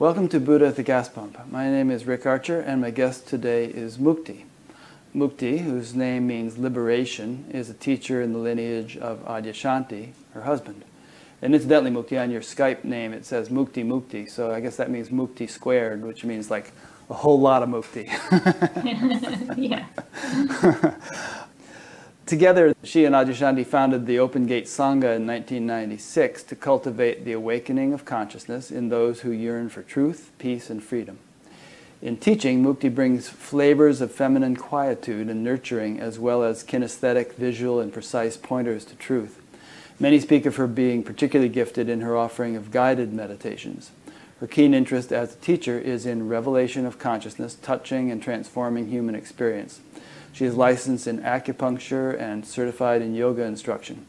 Welcome to Buddha at the Gas Pump. My name is Rick Archer, and my guest today is Mukti. Mukti, whose name means liberation, is a teacher in the lineage of Adyashanti, her husband. And incidentally, Mukti, on your Skype name it says Mukti Mukti, so I guess that means Mukti squared, which means like a whole lot of Mukti. yeah. Together, she and Adyashanti founded the Open Gate Sangha in 1996 to cultivate the awakening of consciousness in those who yearn for truth, peace, and freedom. In teaching, Mukti brings flavors of feminine quietude and nurturing, as well as kinesthetic, visual, and precise pointers to truth. Many speak of her being particularly gifted in her offering of guided meditations. Her keen interest as a teacher is in revelation of consciousness, touching and transforming human experience. She is licensed in acupuncture and certified in yoga instruction.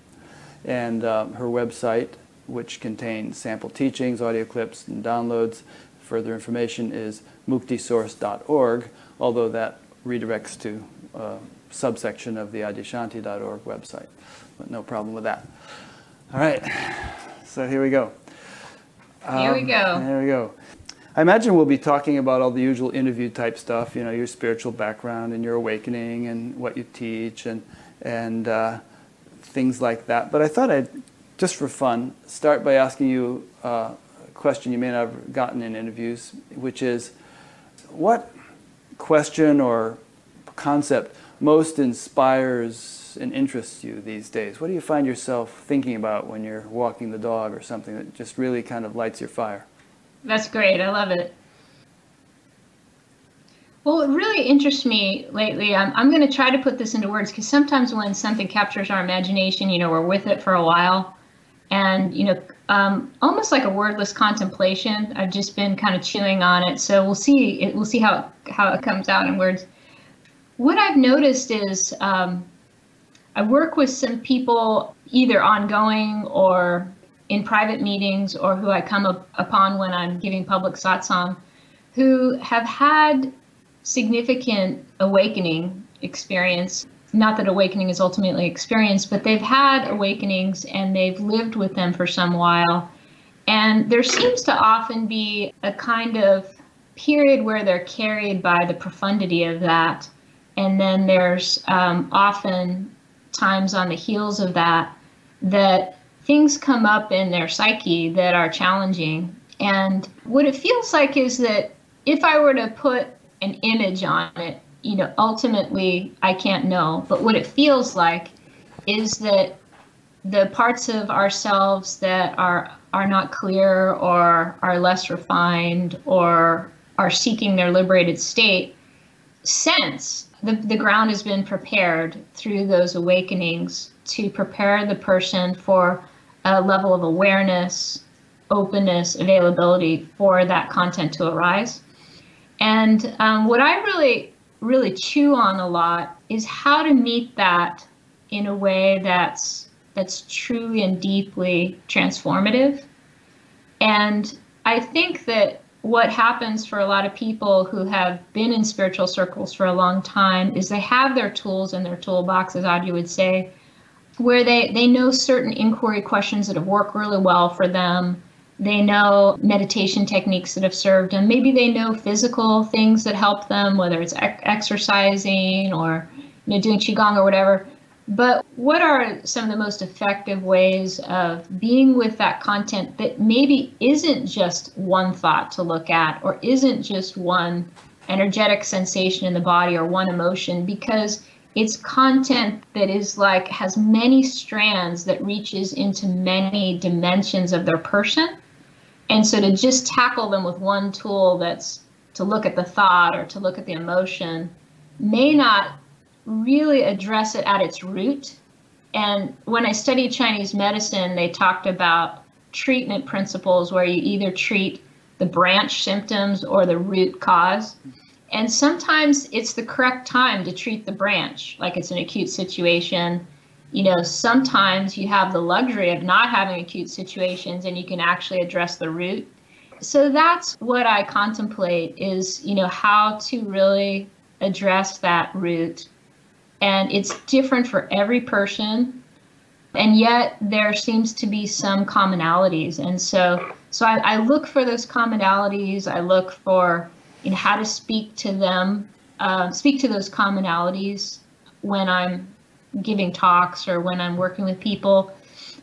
And um, her website, which contains sample teachings, audio clips, and downloads, further information is muktisource.org, although that redirects to a subsection of the adyashanti.org website. But no problem with that. All right, so here we go. Um, here we um, go. Here we go. I imagine we'll be talking about all the usual interview type stuff, you know, your spiritual background and your awakening and what you teach and, and uh, things like that. But I thought I'd, just for fun, start by asking you uh, a question you may not have gotten in interviews, which is what question or concept most inspires and interests you these days? What do you find yourself thinking about when you're walking the dog or something that just really kind of lights your fire? That's great. I love it. Well, what really interests me lately, I'm, I'm going to try to put this into words because sometimes when something captures our imagination, you know, we're with it for a while. And, you know, um, almost like a wordless contemplation. I've just been kind of chewing on it. So we'll see. It, we'll see how, it, how it comes out in words. What I've noticed is um, I work with some people either ongoing or in private meetings or who I come up upon when I'm giving public satsang who have had significant awakening experience. Not that awakening is ultimately experienced, but they've had awakenings and they've lived with them for some while. And there seems to often be a kind of period where they're carried by the profundity of that. And then there's um, often times on the heels of that that things come up in their psyche that are challenging. And what it feels like is that if I were to put an image on it, you know, ultimately I can't know. But what it feels like is that the parts of ourselves that are are not clear or are less refined or are seeking their liberated state sense the, the ground has been prepared through those awakenings to prepare the person for a level of awareness, openness, availability for that content to arise. And um, what I really, really chew on a lot is how to meet that in a way that's that's truly and deeply transformative. And I think that what happens for a lot of people who have been in spiritual circles for a long time is they have their tools in their toolbox, as Adya would say, where they, they know certain inquiry questions that have worked really well for them. They know meditation techniques that have served them. Maybe they know physical things that help them, whether it's ec- exercising or you know, doing qigong or whatever. But what are some of the most effective ways of being with that content that maybe isn't just one thought to look at or isn't just one energetic sensation in the body or one emotion? Because it's content that is like has many strands that reaches into many dimensions of their person. And so to just tackle them with one tool that's to look at the thought or to look at the emotion may not really address it at its root. And when i studied chinese medicine they talked about treatment principles where you either treat the branch symptoms or the root cause and sometimes it's the correct time to treat the branch, like it's an acute situation. You know, sometimes you have the luxury of not having acute situations and you can actually address the root. So that's what I contemplate is, you know, how to really address that root. And it's different for every person. And yet there seems to be some commonalities. And so So I, I look for those commonalities. I look for know, how to speak to them, uh, speak to those commonalities when I'm giving talks or when I'm working with people.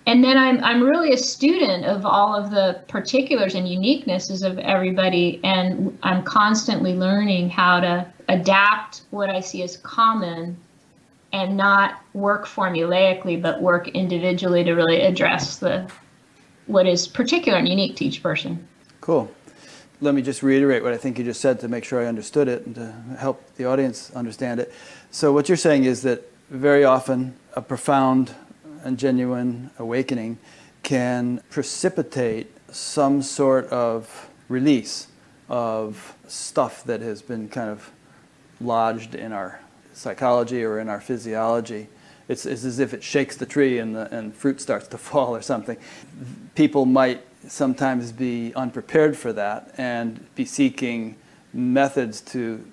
And then I'm, I'm really a student of all of the particulars and uniquenesses of everybody. And I'm constantly learning how to adapt what I see as common and not work formulaically, but work individually to really address the what is particular and unique to each person. Cool. Let me just reiterate what I think you just said to make sure I understood it and to help the audience understand it. So, what you're saying is that very often a profound and genuine awakening can precipitate some sort of release of stuff that has been kind of lodged in our psychology or in our physiology. It's, it's as if it shakes the tree and, the, and fruit starts to fall or something. People might sometimes be unprepared for that and be seeking methods to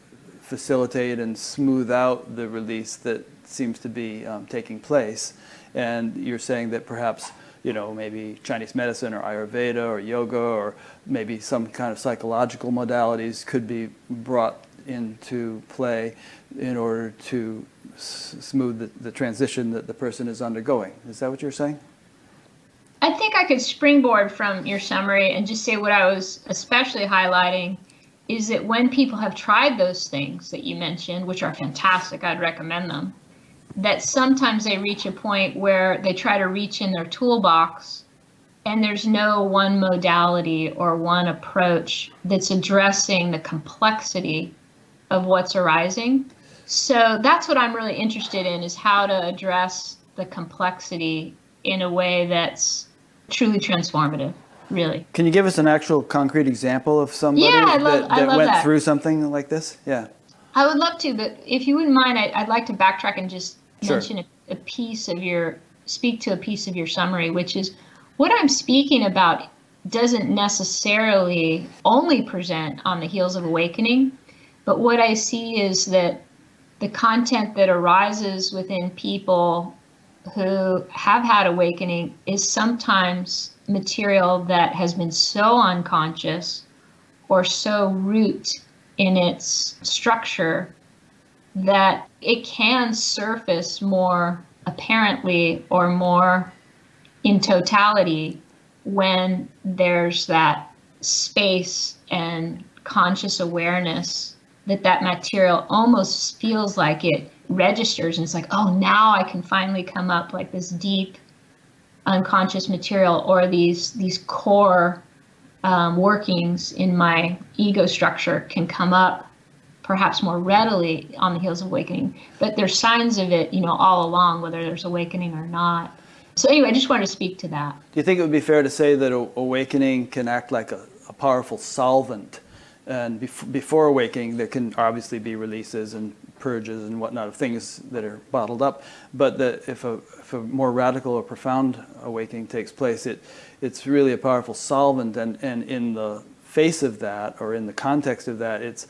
facilitate and smooth out the release that seems to be um, taking place. And you're saying that perhaps, you know, maybe Chinese medicine or Ayurveda or yoga or maybe some kind of psychological modalities could be brought into play in order to s- smooth the, the transition that the person is undergoing. Is that what you're saying? I think I could springboard from your summary and just say what I was especially highlighting is that when people have tried those things that you mentioned, which are fantastic, I'd recommend them, that sometimes they reach a point where they try to reach in their toolbox and there's no one modality or one approach that's addressing the complexity of what's arising. So that's what I'm really interested in is how to address the complexity in a way that's truly transformative, really. Can you give us an actual concrete example of somebody Yeah, love- that, that went that. through something like this? Yeah. I would love to, but if you wouldn't mind, I, I'd like to backtrack and just Sure. mention a, a piece of your, speak to a piece of your summary, which is what I'm speaking about doesn't necessarily only present on the heels of awakening, but what I see is that the content that arises within people who have had awakening is sometimes material that has been so unconscious or so root in its structure that it can surface more apparently or more in totality when there's that space and conscious awareness that that material almost feels like it registers and it's like oh now i can finally come up like this deep unconscious material or these these core um, workings in my ego structure can come up perhaps more readily on the heels of awakening. But there's signs of it you know all along whether there's awakening or not. So anyway i just wanted to speak to that. Do you think it would be fair to say that awakening can act like a, a powerful solvent? And bef- before awakening, there can obviously be releases and purges and whatnot of things that are bottled up. But that if a, if a more radical or profound awakening takes place, it, it's really a powerful solvent. And, and in the face of that, or in the context of that, it's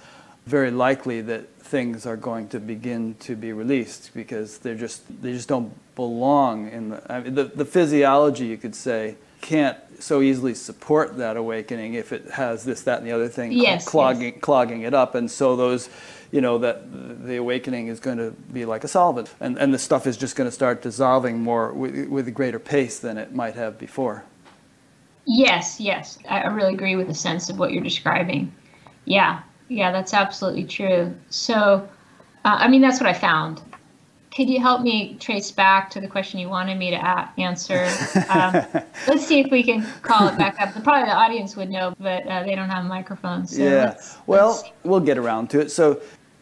very likely that things are going to begin to be released because they're just they just don't belong in the I mean, the, the physiology you could say can't so easily support that awakening if it has this that and the other thing Yes, clogging clogging it up and so those you know that the awakening is going to be like a solvent and and the stuff is just going to start dissolving more with, with a greater pace than it might have before Yes, yes. I really agree with the sense of what you're describing. Yeah, yeah, that's absolutely true. So, uh, I mean, that's what I found. Could you help me trace back to the question you wanted me to a- answer? Um, let's see if we can call it back up. Probably the audience would know, but uh, they don't have microphones. So yeah. let's- well, let's we'll get around to it. So,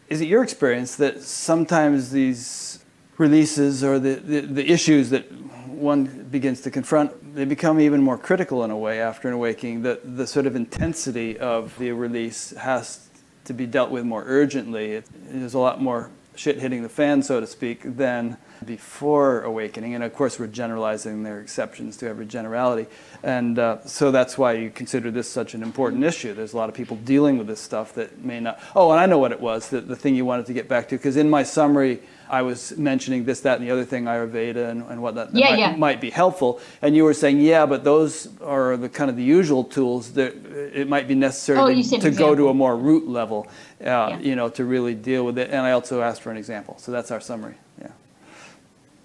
is it your experience that sometimes these releases or the, the, the issues that one begins to confront, they become even more critical in a way after an awakening? That the sort of intensity of the release has to be dealt with more urgently. It, there's a lot more shit hitting the fan, so to speak, than before awakening. And of course, we're generalizing there are exceptions to every generality. And uh, so that's why you consider this such an important issue. There's a lot of people dealing with this stuff that may not. Oh, and I know what it was, the, the thing you wanted to get back to, because in my summary, I was mentioning this, that, and the other thing, Ayurveda and, and whatnot, that yeah, might, yeah. might be helpful. And you were saying, yeah, but those are the kind of the usual tools that it might be necessary oh, to, to go to a more root level, uh, yeah. you know, to really deal with it. And I also asked for an example. So that's our summary. Yeah.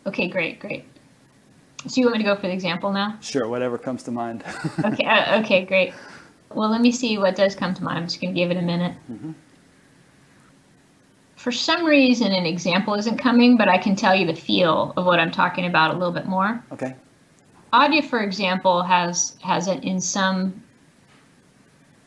Okay, great, great. So you want me to go for the example now? Sure, whatever comes to mind. okay, uh, okay, great. Well, let me see what does come to mind. I'm just going to give it a minute. Mm-hmm. For some reason, an example isn't coming, but I can tell you the feel of what I'm talking about a little bit more. Okay. Adya, for example, has has it in some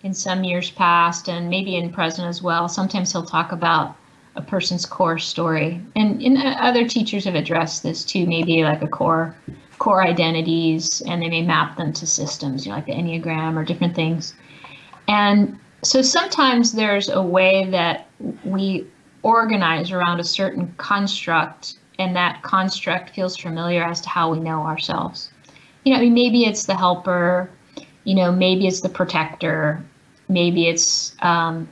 in some years past, and maybe in present as well. Sometimes he'll talk about a person's core story, and, and other teachers have addressed this too. Maybe like a core core identities, and they may map them to systems, you know, like the enneagram or different things. And so sometimes there's a way that we organize around a certain construct and that construct feels familiar as to how we know ourselves. You know, I mean, maybe it's the helper, you know, maybe it's the protector, maybe it's um,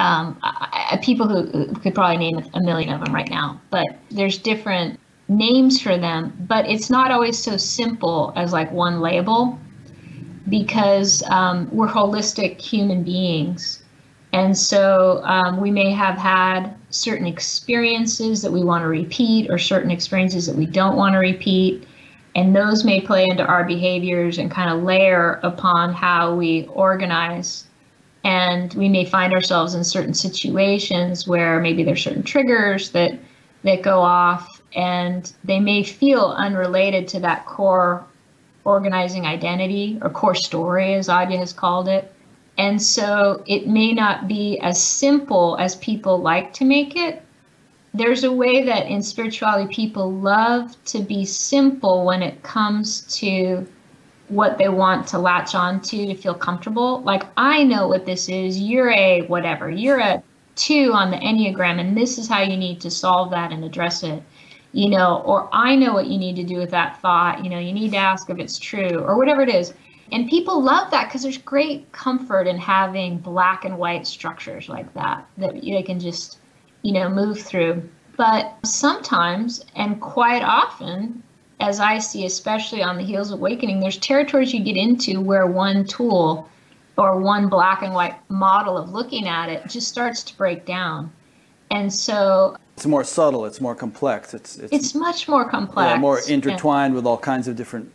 um, I, people who could probably name a million of them right now, but there's different names for them, but it's not always so simple as like one label because um, we're holistic human beings and so um, we may have had certain experiences that we want to repeat or certain experiences that we don't want to repeat. And those may play into our behaviors and kind of layer upon how we organize. And we may find ourselves in certain situations where maybe there's certain triggers that that go off and they may feel unrelated to that core organizing identity or core story as Adya has called it and so it may not be as simple as people like to make it. There's a way that in spirituality people love to be simple when it comes to what they want to latch on to to feel comfortable. Like, I know what this is. You're a whatever. You're a two on the Enneagram, and this is how you need to solve that and address it. You know, or I know what you need to do with that thought. You know, you need to ask if it's true, or whatever it is and people love that because there's great comfort in having black and white structures like that that they can just you know move through but sometimes and quite often as i see especially on the heels of awakening there's territories you get into where one tool or one black and white model of looking at it just starts to break down and so it's more subtle it's more complex it's it's, it's much more complex yeah, more intertwined with all kinds of different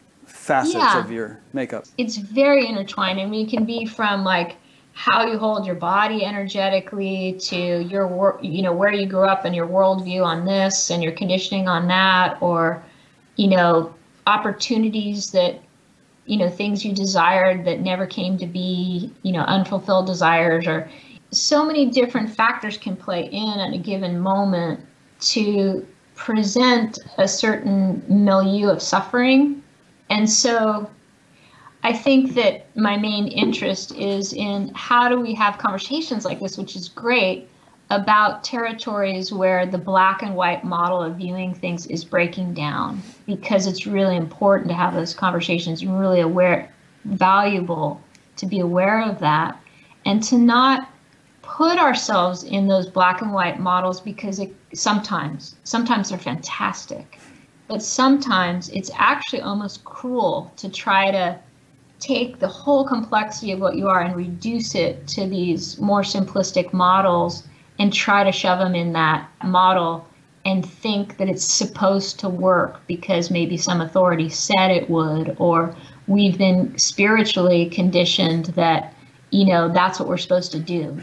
facets yeah. of your makeup. It's very intertwined. I mean, it can be from like how you hold your body energetically to your work, you know, where you grew up and your worldview on this and your conditioning on that, or, you know, opportunities that, you know, things you desired that never came to be, you know, unfulfilled desires, or so many different factors can play in at a given moment to present a certain milieu of suffering. And so I think that my main interest is in how do we have conversations like this, which is great, about territories where the black and white model of viewing things is breaking down because it's really important to have those conversations and really aware valuable to be aware of that and to not put ourselves in those black and white models because it sometimes sometimes they're fantastic but sometimes it's actually almost cruel to try to take the whole complexity of what you are and reduce it to these more simplistic models and try to shove them in that model and think that it's supposed to work because maybe some authority said it would or we've been spiritually conditioned that you know that's what we're supposed to do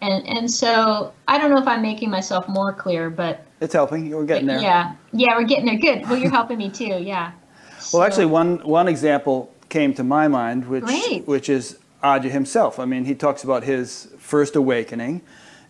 and and so i don't know if i'm making myself more clear but it's helping. We're getting there. Yeah, yeah, we're getting there. Good. Well, you're helping me too. Yeah. Well, actually, one one example came to my mind, which Great. which is Adya himself. I mean, he talks about his first awakening,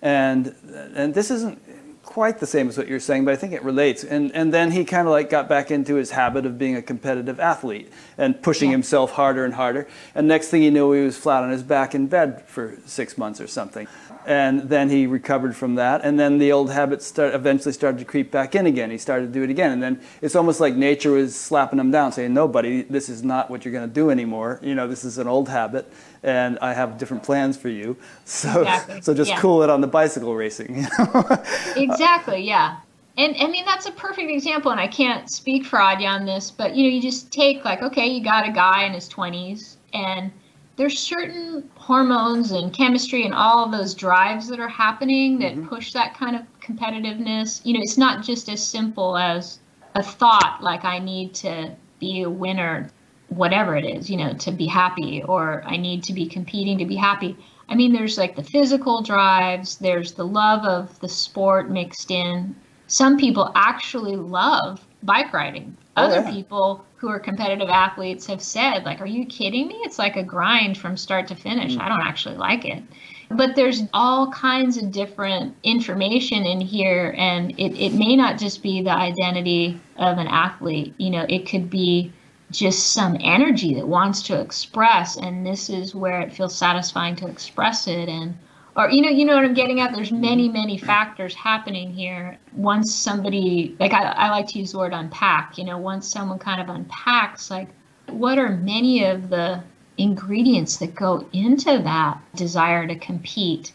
and and this isn't quite the same as what you're saying, but I think it relates. And and then he kind of like got back into his habit of being a competitive athlete and pushing yeah. himself harder and harder. And next thing you knew, he was flat on his back in bed for six months or something and then he recovered from that and then the old habits start, eventually started to creep back in again he started to do it again and then it's almost like nature was slapping him down saying no buddy this is not what you're going to do anymore you know this is an old habit and i have different plans for you so exactly. so just yeah. cool it on the bicycle racing you know? exactly yeah and I mean that's a perfect example, and I can't speak for Adya on this, but you know, you just take like, okay, you got a guy in his twenties, and there's certain hormones and chemistry and all of those drives that are happening that mm-hmm. push that kind of competitiveness. You know, it's not just as simple as a thought like I need to be a winner, whatever it is, you know, to be happy, or I need to be competing to be happy. I mean, there's like the physical drives, there's the love of the sport mixed in. Some people actually love bike riding. Oh, Other yeah. people who are competitive athletes have said, like, are you kidding me? It's like a grind from start to finish. Mm. I don't actually like it. But there's all kinds of different information in here, and it, it may not just be the identity of an athlete. You know, it could be just some energy that wants to express, and this is where it feels satisfying to express it. And or you know you know what i'm getting at? There's many mm-hmm. many factors happening here. Once somebody like I, I like to use the word unpack you know once someone kind of unpacks like what are many of the ingredients that go into that desire to compete?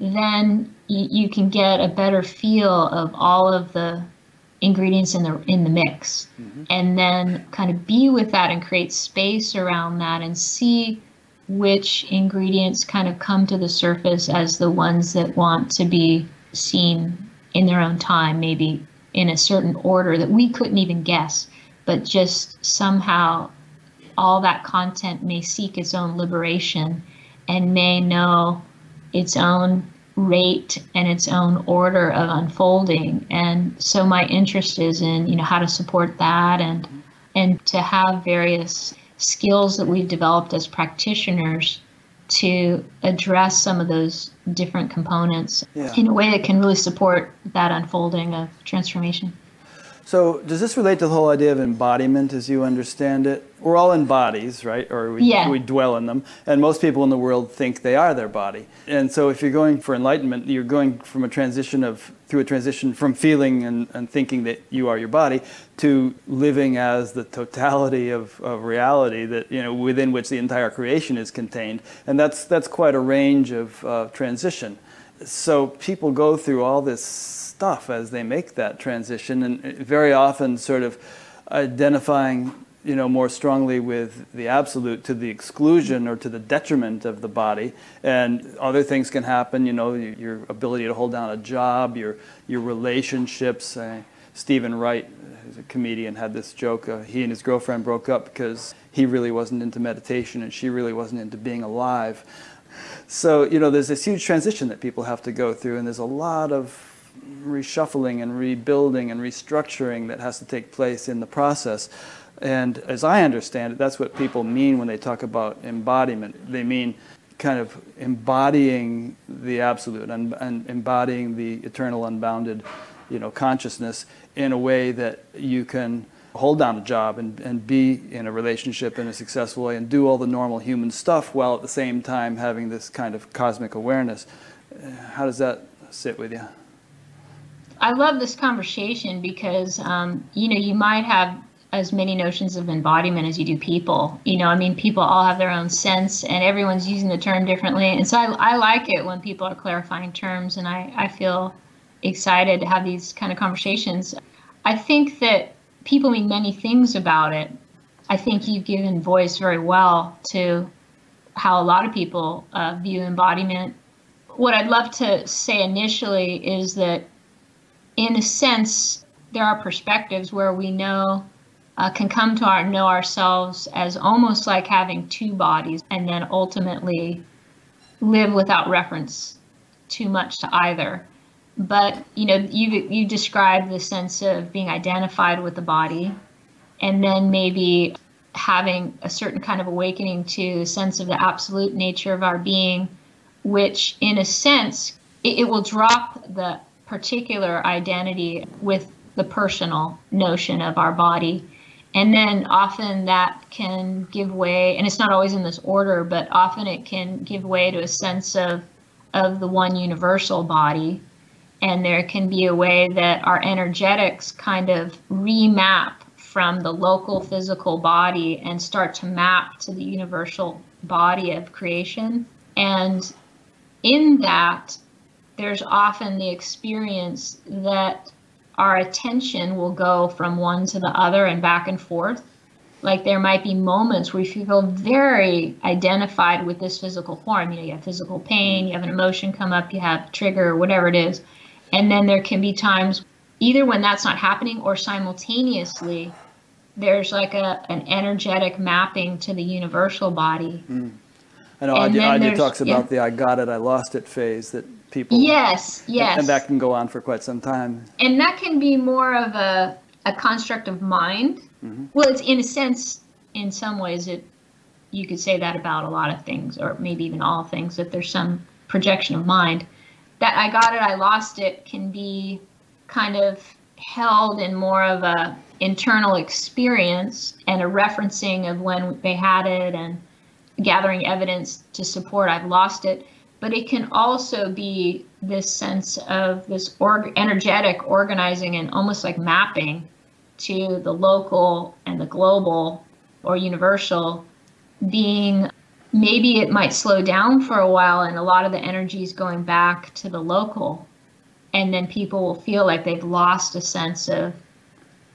Then you, you can get a better feel of all of the ingredients in the in the mix mm-hmm. and then kind of be with that and create space around that and see which ingredients kind of come to the surface as the ones that want to be seen in their own time, maybe in a certain order that we couldn't even guess, but just somehow all that content may seek its own liberation and may know its own rate and its own order of unfolding and so my interest is in you know how to support that and and to have various skills that we've developed as practitioners to address some of those different components yeah. in a way that can really support that unfolding of transformation. So, does this relate to the whole idea of embodiment as you understand it? We're all in bodies, right? Or we, yeah. we dwell in them. And most people in the world think they are their body. And so, if you're going for enlightenment, you're going from a transition of, through a transition from feeling and, and thinking that you are your body to living as the totality of, of reality that, you know, within which the entire creation is contained. And that's, that's quite a range of uh, transition. So, people go through all this stuff as they make that transition, and very often sort of identifying you know more strongly with the absolute to the exclusion or to the detriment of the body. And other things can happen you know your ability to hold down a job your your relationships. Uh, Steven Wright who's a comedian had this joke uh, he and his girlfriend broke up because he really wasn't into meditation and she really wasn't into being alive. So you know there's this huge transition that people have to go through and there's a lot of reshuffling and rebuilding and restructuring that has to take place in the process. And as I understand it, that's what people mean when they talk about embodiment. They mean kind of embodying the absolute and, and embodying the eternal, unbounded, you know, consciousness in a way that you can hold down a job and, and be in a relationship in a successful way and do all the normal human stuff while at the same time having this kind of cosmic awareness. How does that sit with you? I love this conversation because, um, you know, you might have as many notions of embodiment as you do people. You know, I mean, people all have their own sense and everyone's using the term differently. And so I, I like it when people are clarifying terms and I, I feel excited to have these kind of conversations. I think that people mean many things about it. I think you've given voice very well to how a lot of people uh, view embodiment. What I'd love to say initially is that in a sense, there are perspectives where we know uh, can come to our know ourselves as almost like having two bodies, and then ultimately live without reference too much to either. But you know, you you describe the sense of being identified with the body, and then maybe having a certain kind of awakening to a sense of the absolute nature of our being, which in a sense it, it will drop the particular identity with the personal notion of our body. And then often that can give way, and it's not always in this order, but often it can give way to a sense of of the one universal body. And there can be a way that our energetics kind of remap from the local physical body and start to map to the universal body of creation. And in that, there's often the experience that our attention will go from one to the other and back and forth. Like there might be moments where you feel very identified with this physical form. You know, you have physical pain, you have an emotion come up, you have trigger, whatever it is. And then there can be times either when that's not happening or simultaneously there's like a an energetic mapping to the universal body. Mm. I know Adya, talks about yeah. the I got it, I lost it phase that people. Yes, yes. And that can go on for quite some time. And that can be more of a, a construct of mind. Mm-hmm. Well, it's in a sense, in some ways, it you could say that about a lot of things, or maybe even all things, that there's some projection of mind. That I got it, I lost it can be kind of held in more of a internal experience and a referencing of when they had it and gathering evidence to support I've lost it but it can also be this sense of this org- energetic organizing and almost like mapping to the local and the global or universal being. Maybe it might slow down for a while and a lot of the energy is going back to the local and then people will feel like they've lost a sense of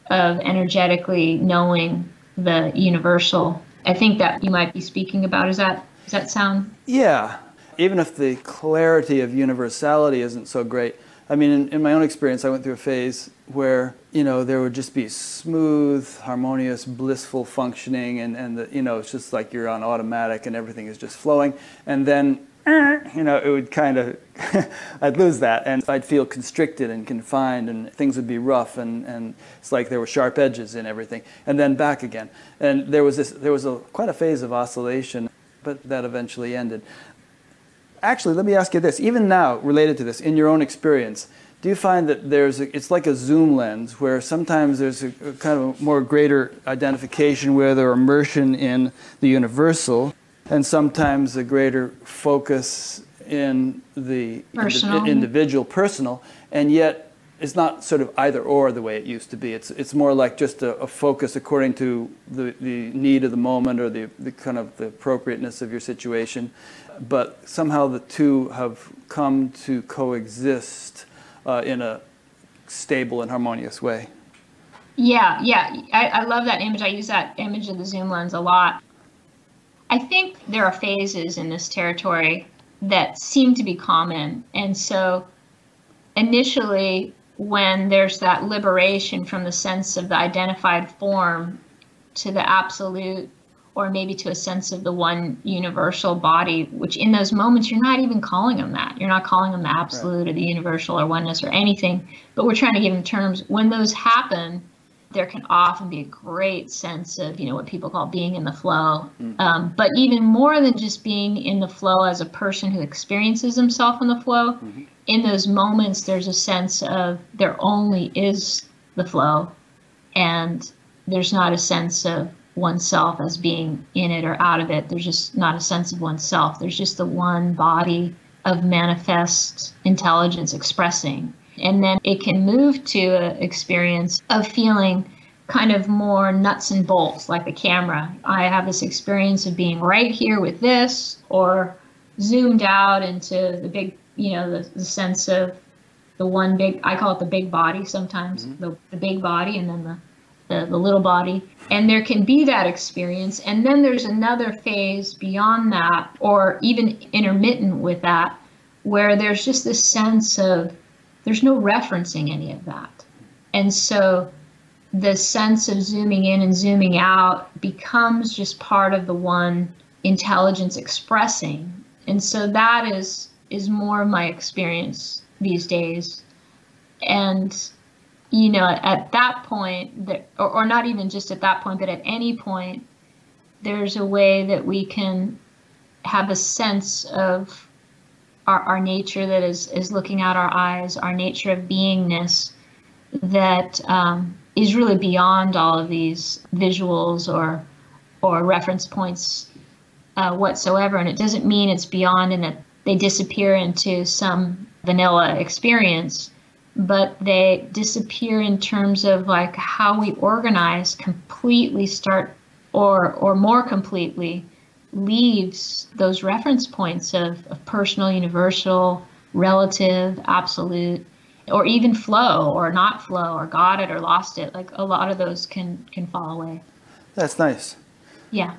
of energetically knowing the universal. I think that you might be speaking about. Is that does that sound? Yeah even if the clarity of universality isn't so great. I mean, in, in, my own experience, I went through a phase where, you know, there would just be smooth, harmonious, blissful functioning, and, and the, you know, it's just like you're on automatic and everything is just flowing. And then, uh-huh. you know, it would kind of, I'd lose that, and I'd feel constricted and confined, and things would be rough, and, and it's like there were sharp edges in everything. And then back again. And there was, this, there was a, quite a phase of oscillation, but that eventually ended actually, let me ask you this. Even now, related to this, in your own experience, do you find that there's a, it's like a zoom lens where sometimes there's a, a kind of more greater identification with or immersion in the universal, and sometimes a greater focus in the personal. individual personal, and yet it's not sort of either or the way it used to be. It's it's more like just a, a focus according to the, the need of the moment or the, the kind of the appropriateness of your situation but somehow the two have come to coexist uh, in a stable and harmonious way. Yeah, yeah, I, I love that image. I use that image of the zoom lens a lot. I think there are phases in this territory that seem to be common. And so initially, when there's that liberation from the sense of the identified form to the absolute or maybe to a sense of the one universal body, which in those moments you're not even calling them that. You're not calling them the absolute right. or the universal or oneness or anything, but we're trying to give them terms. When those happen, there can often be a great sense of, you know, what people call being in the flow. Mm-hmm. Um, but even more than just being in the flow as a person who experiences himself in the flow, mm-hmm. in those moments, there's a sense of there only is the flow. And there's not a sense of oneself as being in it or out of it. There's just not a sense of oneself. There's just the one body of manifest intelligence expressing. And then it can move to an experience of feeling kind of more nuts and bolts, like the camera. I have this experience of being right here with this, or zoomed out into the big, you know, the, the sense of the one big, I call it the big body sometimes, mm-hmm. the, the big body, and then the the, the little body. And there can be that experience. And then there's another phase beyond that, or even intermittent with that, where there's just this sense of there's no referencing any of that. And so the sense of zooming in and zooming out becomes just part of the one intelligence expressing. And so that is is more of my experience these days. And you know, at that point, that, or, or not even just at that point, but at any point, there's a way that we can have a sense of our, our nature that is, is looking out our eyes, our nature of beingness that um, is really beyond all of these visuals or or reference points uh, whatsoever. And it doesn't mean it's beyond and that they disappear into some vanilla experience, but they disappear in terms of like how we organize completely start or or more completely leaves those reference points of, of personal, universal, relative, absolute, or even flow or not flow or got it or lost it. Like a lot of those can can fall away. That's nice. Yeah.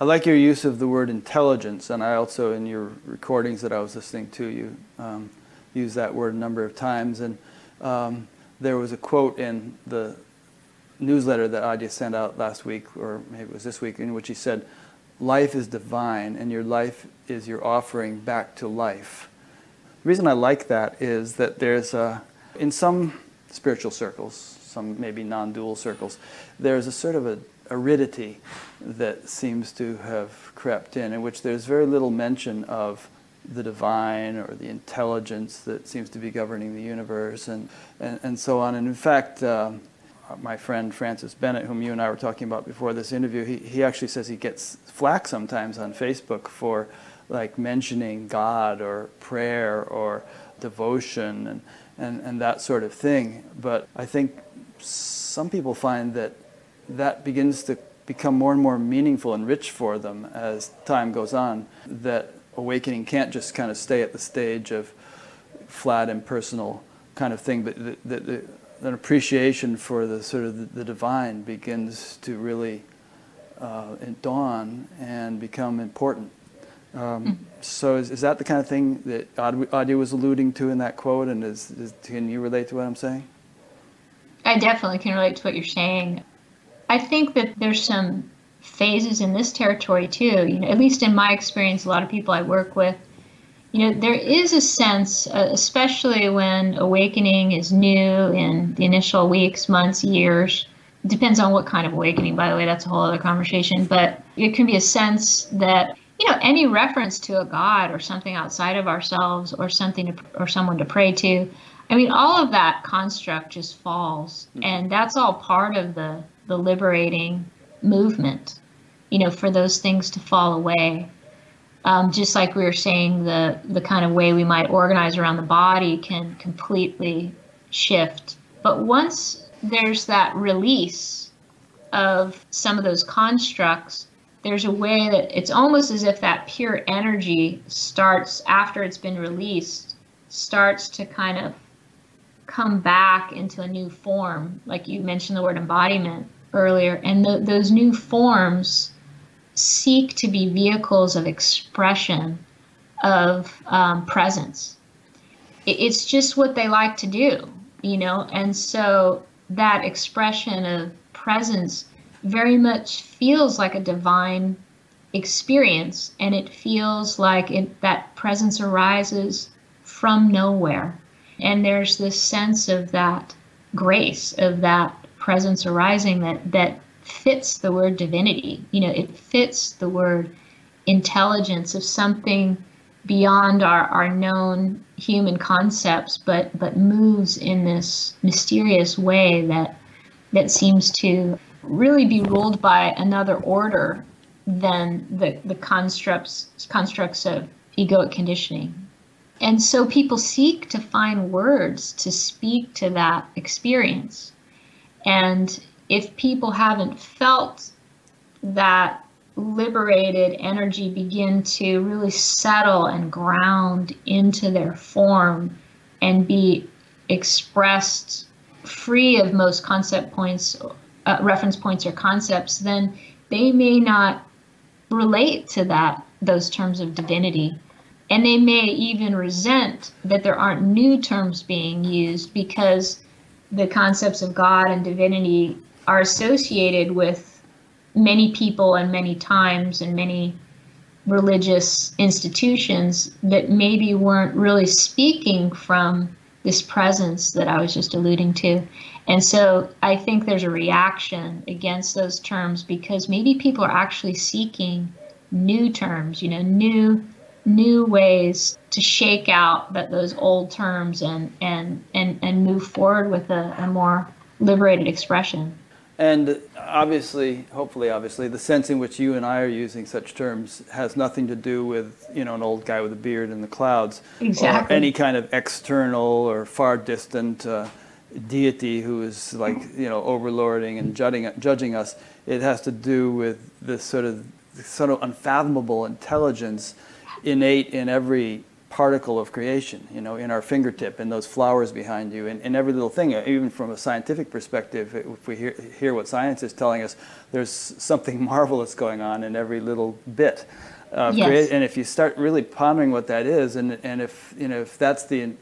I like your use of the word intelligence, and I also, in your recordings that I was listening to, you um, use that word a number of times. And um, there was a quote in the newsletter that Adya sent out last week, or maybe it was this week, in which he said, Life is divine, and your life is your offering back to life. The reason I like that is that there's a, in some spiritual circles, some maybe non dual circles, there's a sort of a aridity that seems to have crept in, in which there's very little mention of the divine or the intelligence that seems to be governing the universe and, and, and so on. And in fact, uh, my friend Francis Bennett, whom you and I were talking about before this interview, he, he actually says he gets flack sometimes on Facebook for like mentioning God or prayer or devotion and, and, and that sort of thing. But I think some people find that that begins to become more and more meaningful and rich for them as time goes on. That awakening can't just kind of stay at the stage of flat impersonal kind of thing, but the, the, the, an appreciation for the sort of the, divine begins to really uh, dawn and become important. Um, mm-hmm. So is, is that the kind of thing that Adya was alluding to in that quote, and is, is, can you relate to what I'm saying? I definitely can relate to what you're saying. I think that there's some phases in this territory too. You know, at least in my experience, a lot of people I work with, you know, there is a sense, uh, especially when awakening is new in the initial weeks, months, years. Depends on what kind of awakening, by the way. That's a whole other conversation. But it can be a sense that you know any reference to a god or something outside of ourselves or something to, or someone to pray to i mean all of that construct just falls mm-hmm. and that's all part of the the liberating movement, you know, for those things to fall away. Um, just like we were saying, the the kind of way we might organize around the body can completely shift. But once there's that release of some of those constructs, there's a way that it's almost as if that pure energy starts after it's been released, starts to kind of come back into a new form. Like you mentioned the word embodiment earlier, and those new forms seek to be vehicles of expression of um, presence. It, it's just what they like to do, you know, and so that expression of presence very much feels like a divine experience, and it feels like it, that presence arises from nowhere. And there's this sense of that grace, of that presence arising that that fits the word divinity. You know, it fits the word intelligence of something beyond our, our known human concepts, but but moves in this mysterious way that that seems to really be ruled by another order than the, the constructs constructs of egoic conditioning. And so people seek to find words to speak to that experience. And if people haven't felt that liberated energy begin to really settle and ground into their form and be expressed free of most concept points, uh, reference points, or concepts, then they may not relate to that those terms of divinity. And they may even resent that there aren't new terms being used because the concepts of God and divinity are associated with many people and many times and many religious institutions that maybe weren't really speaking from this presence that I was just alluding to. And so I think there's a reaction against those terms because maybe people are actually seeking new terms, you know, new new ways to shake out that those old terms and and and, and move forward with a, a more liberated expression. And obviously, hopefully, obviously, the sense in which you and I are using such terms has nothing to do with, you know, an old guy with a beard in the clouds. Exactly. Or any kind of external or far distant uh, deity who is like, you know, overlording and judging, judging us. It has to do with this sort of, sort of unfathomable intelligence innate in every particle of creation, you know, in our fingertip and those flowers behind you and, and every little thing, even from a scientific perspective, if we hear, hear what science is telling us, there's something marvelous going on in every little bit. Uh, Yes. and if you start really pondering what that is, and, and if, you know, if that's the,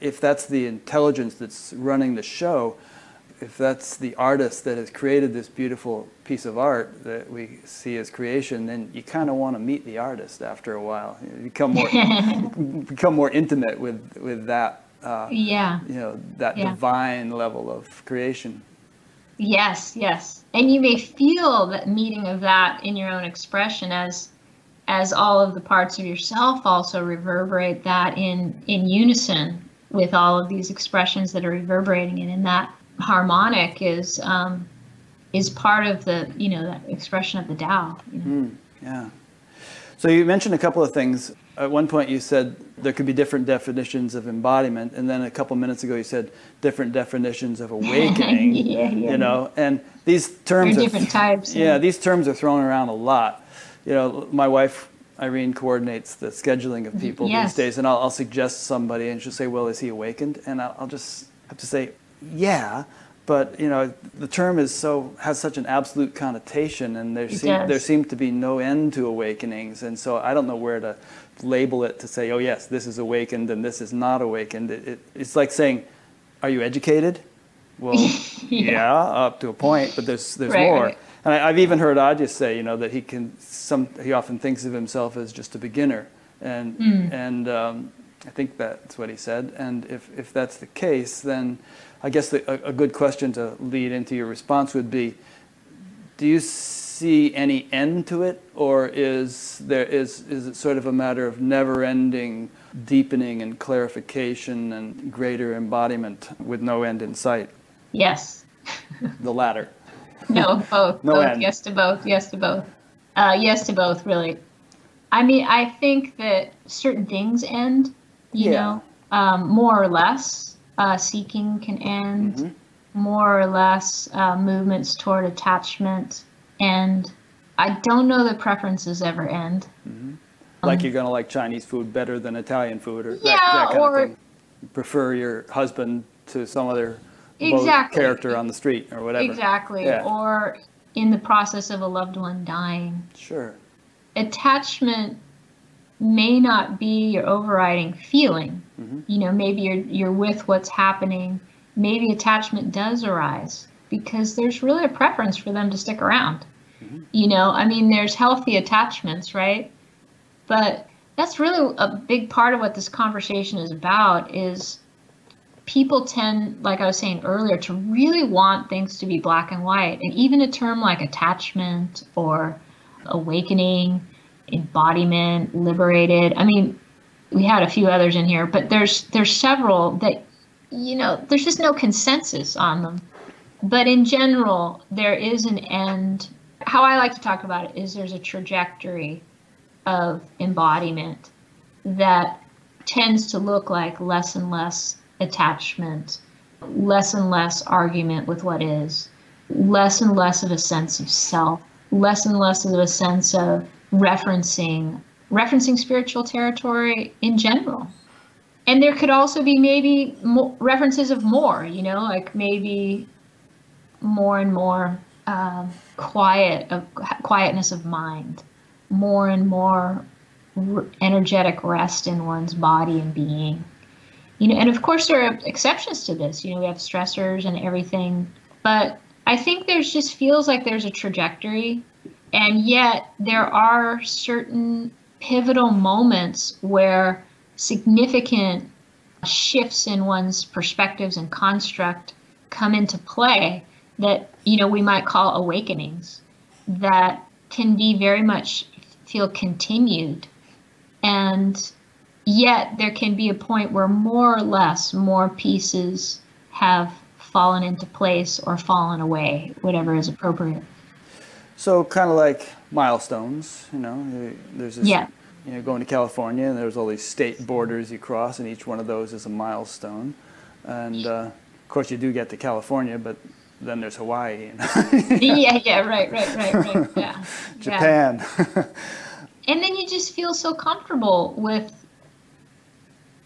if that's the intelligence that's running the show, if that's the artist that has created this beautiful piece of art that we see as creation, then you kind of want to meet the artist after a while. You become more become more intimate with with that uh, yeah. you know that Yeah. divine level of creation. Yes, yes. And you may feel that meeting of that in your own expression as as all of the parts of yourself also reverberate that in in unison with all of these expressions that are reverberating and in that harmonic is um, is part of the you know that expression of the Tao. You know? Yeah. So you mentioned a couple of things. At one point, you said there could be different definitions of embodiment, and then a couple minutes ago, you said different definitions of awakening. Yeah, yeah. You know, and these terms are are different types, Yeah, yeah. these terms are thrown around a lot. You know, my wife Irene coordinates the scheduling of people Yes. these days, and I'll, I'll suggest somebody, and she'll say, "Well, is he awakened?" And I'll, I'll just have to say, "Yeah." But you know, the term is so has such an absolute connotation, and there seem, there seems to be no end to awakenings, and so I don't know where to label it to say, "Oh yes, this is awakened and this is not awakened." It, it, it's like saying, "Are you educated?" Well, yeah. up to a point, but there's there's Right, more. right. And I, I've even heard Adya say, you know, that he can some he often thinks of himself as just a beginner, and Hmm. and um, I think that's what he said. And if if that's the case, then I guess the, a, a good question to lead into your response would be, do you see any end to it, or is there is is it sort of a matter of never-ending deepening and clarification and greater embodiment with no end in sight? Yes. The latter. No, both. No both. end. Yes to both. Yes to both. Uh, yes to both, really. I mean, I think that certain things end, you Yeah. know, um, more or less. Uh, seeking can end, Mm-hmm. more or less. Uh, movements toward attachment end. I don't know that preferences ever end. like you're going to like Chinese food better than Italian food, or Yeah, that kind or- of thing. You prefer your husband to some other Exactly. character on the street or whatever. Exactly. Yeah. Or in the process of a loved one dying. Sure. attachment may not be your overriding feeling. Mm-hmm. You know, maybe you're you're with what's happening. Maybe attachment does arise because there's really a preference for them to stick around. Mm-hmm. You know, I mean, there's healthy attachments, right? But that's really a big part of what this conversation is about is people tend like i was saying earlier to really want things to be black and white and even a term like attachment or awakening embodiment liberated. I mean we had a few others in here but there's there's several that you know there's just no consensus on them. But in general there is an end. How i like to talk about it is there's a trajectory of embodiment that tends to look like less and less attachment, less and less argument with what is, less and less of a sense of self, less and less of a sense of referencing referencing spiritual territory in general. And there could also be maybe references of more, you know, like maybe more and more um, quiet of quietness of mind, more and more r- energetic rest in one's body and being. You know, and of course there are exceptions to this. You know, we have stressors and everything, but I think there's just feels like there's a trajectory, and yet there are certain pivotal moments where significant shifts in one's perspectives and construct come into play that you know we might call awakenings that can be very much feel continued and yet there can be a point where more or less more pieces have fallen into place or fallen away, whatever is appropriate. So kind of like milestones, you know, there's this, yeah. you know, going to California and there's all these state borders you cross and each one of those is a milestone. And uh, of course you do get to California, but then there's Hawaii. Yeah, yeah, right, right, right, right, yeah. Japan. Yeah. and then you just feel so comfortable with,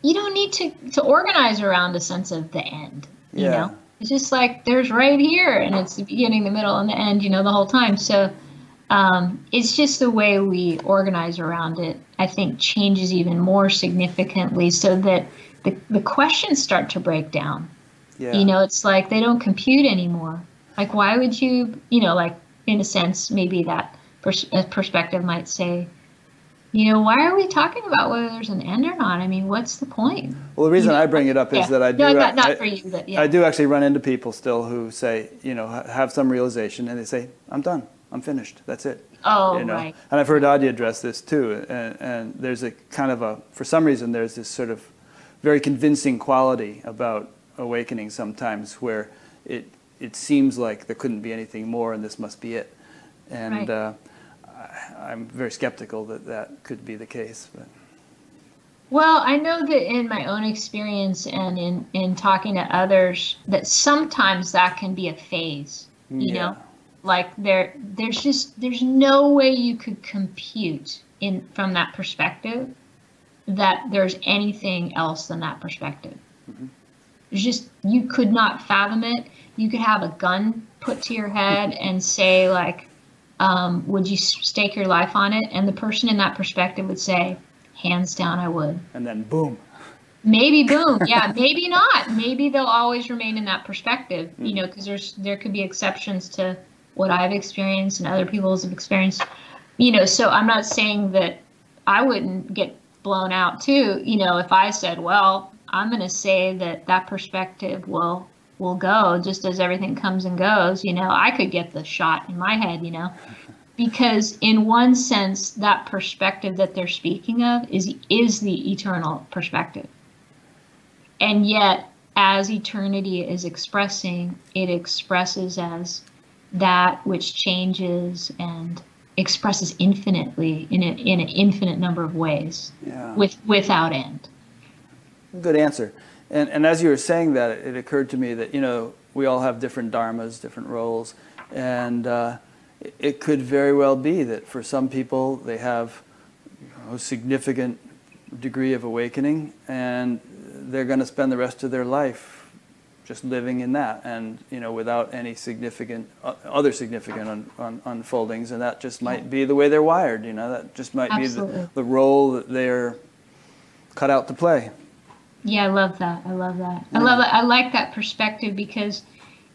you don't need to, to organize around a sense of the end, you yeah. know? It's just like there's right here, and it's the beginning, the middle, and the end, you know, the whole time. So um, it's just the way we organize around it, I think, changes even more significantly so that the, the questions start to break down. Yeah. You know, it's like they don't compute anymore. Like, why would you, you know, like, in a sense, maybe that pers- perspective might say, you know, why are we talking about whether there's an end or not? I mean, what's the point? Well, the reason you know? I bring it up is yeah. that I do. No, not, not I, for you, but yeah. I do actually run into people still who say, you know, have some realization and they say, I'm done. I'm finished. That's it. Oh, you know? right. And I've heard Adya address this too. And, and there's a kind of a, for some reason, there's this sort of very convincing quality about awakening sometimes where it, it seems like there couldn't be anything more and this must be it. And, right. uh, I'm very skeptical that that could be the case. But. Well, I know that in my own experience and in, in talking to others, that sometimes that can be a phase. You yeah. know, like there there's just there's no way you could compute in from that perspective that there's anything else than that perspective. Mm-hmm. just you could not fathom it. You could have a gun put to your head and say like um, would you stake your life on it? And the person in that perspective would say, hands down, I would. And then boom. Maybe boom. Yeah, maybe not. Maybe they'll always remain in that perspective, mm-hmm. you know, because there's there could be exceptions to what I've experienced and other people have experienced, you know. So I'm not saying that I wouldn't get blown out too, you know, if I said, well, I'm going to say that that perspective will will go just as everything comes and goes you know i could get the shot in my head you know. Because in one sense that perspective that they're speaking of is is the eternal perspective. And yet as eternity is expressing it expresses as that which changes and expresses infinitely in, a, in an infinite number of ways yeah. with without end. Good answer and, and as you were saying that, it occurred to me that, you know, we all have different dharmas, different roles, and uh, it could very well be that for some people they have a significant degree of awakening and they're going to spend the rest of their life just living in that and you know without any significant uh, other significant un, un, unfoldings and that just might be the way they're wired you know that just might Absolutely. be the, the role that they're cut out to play yeah, I love that. I love that. I love that. I like that perspective because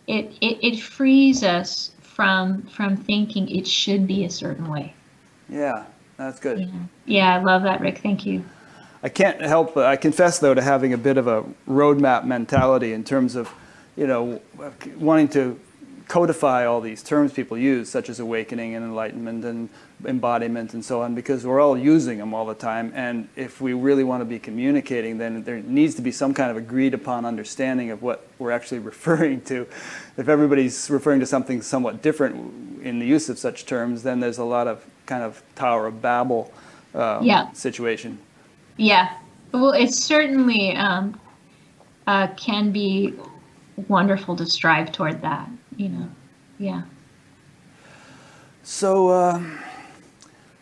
it, it, it frees us from from thinking it should be a certain way. Yeah, that's good. Yeah, yeah I love that, Rick. Thank you. I can't help but I confess though to having a bit of a roadmap mentality in terms of, you know, wanting to codify all these terms people use, such as awakening and enlightenment and embodiment and so on, because we're all using them all the time. And if we really want to be communicating, then there needs to be some kind of agreed upon understanding of what we're actually referring to. If everybody's referring to something somewhat different in the use of such terms, then there's a lot of kind of Tower of Babel um, yeah. situation. Yeah. Well, it certainly um, uh, can be wonderful to strive toward that you know, yeah. So uh,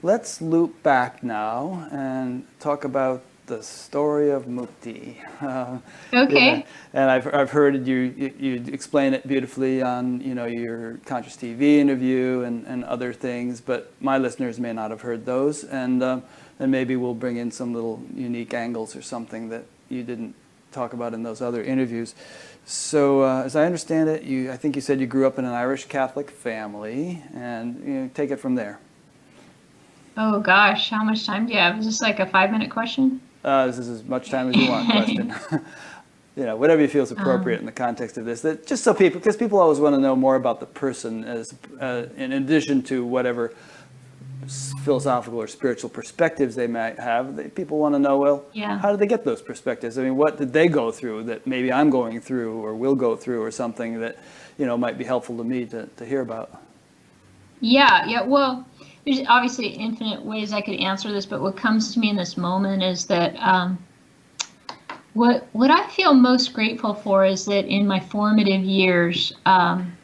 let's loop back now and talk about the story of Mukti. Uh, okay. Yeah. And I've, I've heard you, you, you explain it beautifully on you know your Conscious TV interview and, and other things, but my listeners may not have heard those, and uh, and maybe we'll bring in some little unique angles or something that you didn't talk about in those other interviews. So, uh, as I understand it, you, I think you said you grew up in an Irish Catholic family, and you know, take it from there. Oh gosh, how much time do you have? Is this like a five-minute question? Uh, this is as much time as you want. Question. you know, whatever you feel is appropriate um, in the context of this. That just so people, because people always want to know more about the person, as uh, in addition to whatever philosophical or spiritual perspectives they might have. They, people want to know, well, yeah. how did they get those perspectives? I mean, what did they go through that maybe I'm going through or will go through or something that, you know, might be helpful to me to, to hear about? Yeah, yeah. Well, there's obviously infinite ways I could answer this, but what comes to me in this moment is that um, what what I feel most grateful for is that in my formative years, um,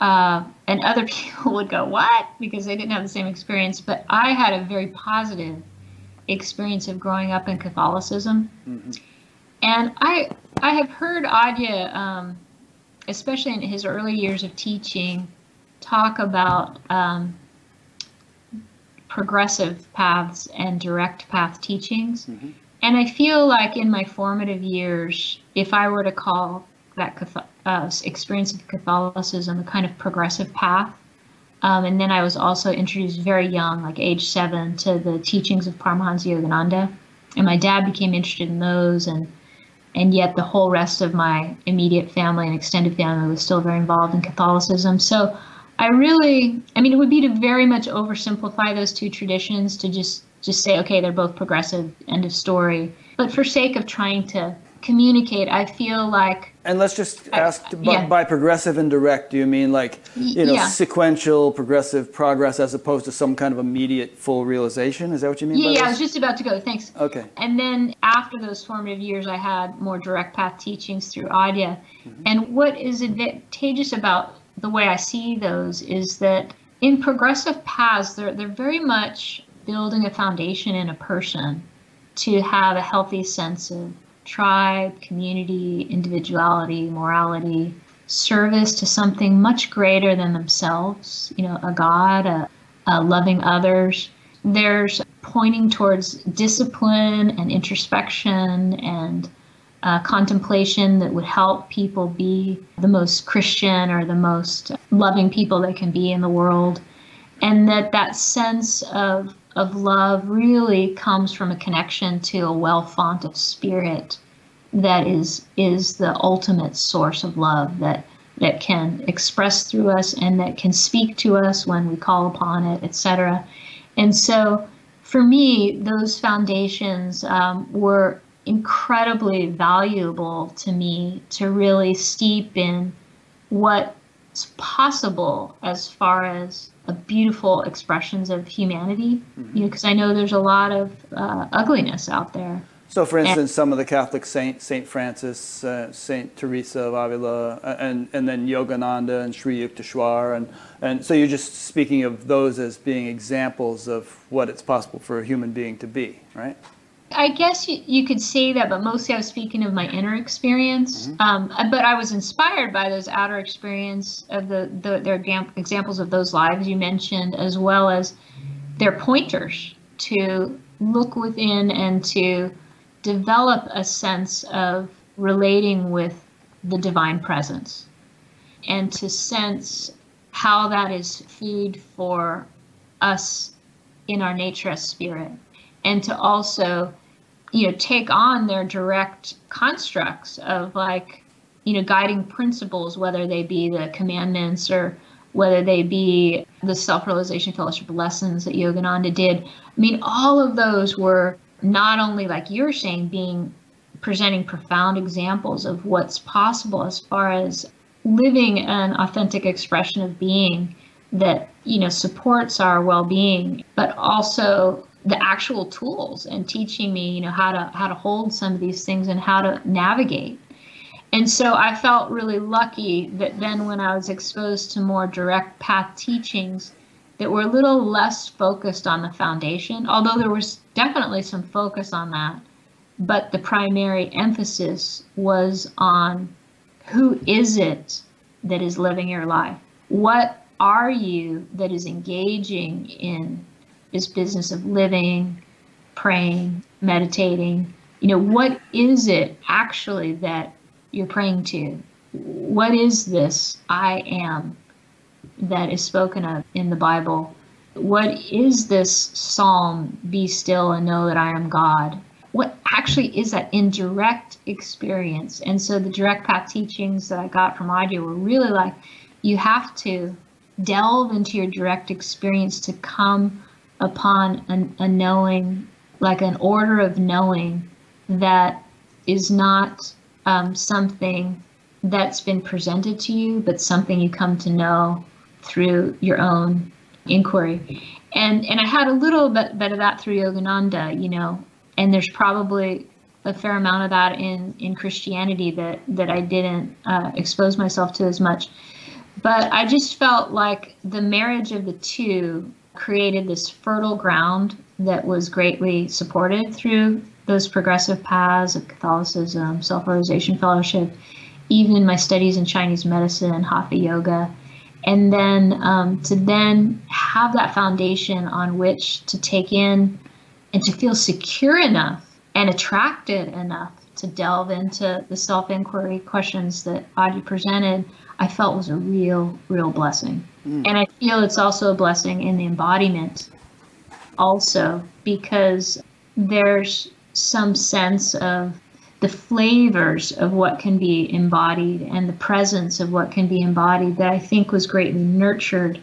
uh, and other people would go, What? Because they didn't have the same experience. But I had a very positive experience of growing up in Catholicism. Mm-hmm. And I, I have heard Adya, um, especially in his early years of teaching, talk about um, progressive paths and direct path teachings. Mm-hmm. And I feel like in my formative years, if I were to call that uh, experience of Catholicism, a kind of progressive path. Um, and then I was also introduced very young, like age seven, to the teachings of Paramahansa Yogananda. And my dad became interested in those, and and yet the whole rest of my immediate family and extended family was still very involved in Catholicism. So I really, I mean, it would be to very much oversimplify those two traditions to just just say, okay, they're both progressive, end of story. But for sake of trying to communicate. I feel like. And let's just ask I, by, yeah. by, progressive and direct, do you mean like, you know, yeah. sequential progressive progress as opposed to some kind of immediate full realization? Is that what you mean? Yeah, yeah I was just about to go. Thanks. Okay. And then after those formative years, I had more direct path teachings through Adya. Mm-hmm. And what is advantageous about the way I see those is that in progressive paths, they're, they're very much building a foundation in a person to have a healthy sense of tribe, community, individuality, morality, service to something much greater than themselves, you know, a God, a, a loving others. There's pointing towards discipline and introspection and uh, contemplation that would help people be the most Christian or the most loving people they can be in the world. And that that sense of of love really comes from a connection to a well font of spirit that is is the ultimate source of love that that can express through us and that can speak to us when we call upon it, etc. And so, for me, those foundations um, were incredibly valuable to me to really steep in what's possible as far as beautiful expressions of humanity. Mm-hmm. You know, because I know there's a lot of uh, ugliness out there. So, for instance, and, some of the Catholic saints, Saint Francis, uh, Saint Teresa of Avila, and and then Yogananda and Sri Yukteswar, and and so you're just speaking of those as being examples of what it's possible for a human being to be, right? I guess you, you could say that, but mostly I was speaking of my inner experience. Mm-hmm. Um, but I was inspired by those outer experience of the, the their examples of those lives you mentioned, as well as their pointers to look within and to develop a sense of relating with the divine presence and to sense how that is food for us in our nature as spirit and to also you know take on their direct constructs of like you know guiding principles whether they be the commandments or whether they be the self-realization fellowship lessons that yogananda did. I mean all of those were not only like you're saying being presenting profound examples of what's possible as far as living an authentic expression of being that you know supports our well-being but also the actual tools and teaching me you know how to how to hold some of these things and how to navigate. And so i felt really lucky that then when i was exposed to more direct path teachings that were a little less focused on the foundation although there was definitely some focus on that but the primary emphasis was on who is it that is living your life? What are you that is engaging in this business of living, praying, meditating. You know, what is it actually that you're praying to? What is this I am that is spoken of in the Bible? What is this psalm, be still and know that I am God? What actually is that indirect experience? And so the direct path teachings that I got from Adya were really like, you have to delve into your direct experience to come upon an, a knowing, like an order of knowing that is not um, something that's been presented to you, but something you come to know through your own inquiry. And and I had a little bit, bit of that through Yogananda, you know, and there's probably a fair amount of that in in Christianity that that I didn't uh, expose myself to as much. But I just felt like the marriage of the two created this fertile ground that was greatly supported through those progressive paths of Catholicism, Self Realization Fellowship, even my studies in Chinese medicine Hatha Yoga. And then um, to then have that foundation on which to take in and to feel secure enough and attracted enough to delve into the self inquiry questions that Adya presented, I felt was a real, real blessing. Mm. And I feel it's also a blessing in the embodiment, also, because there's some sense of the flavors of what can be embodied and the presence of what can be embodied that I think was greatly nurtured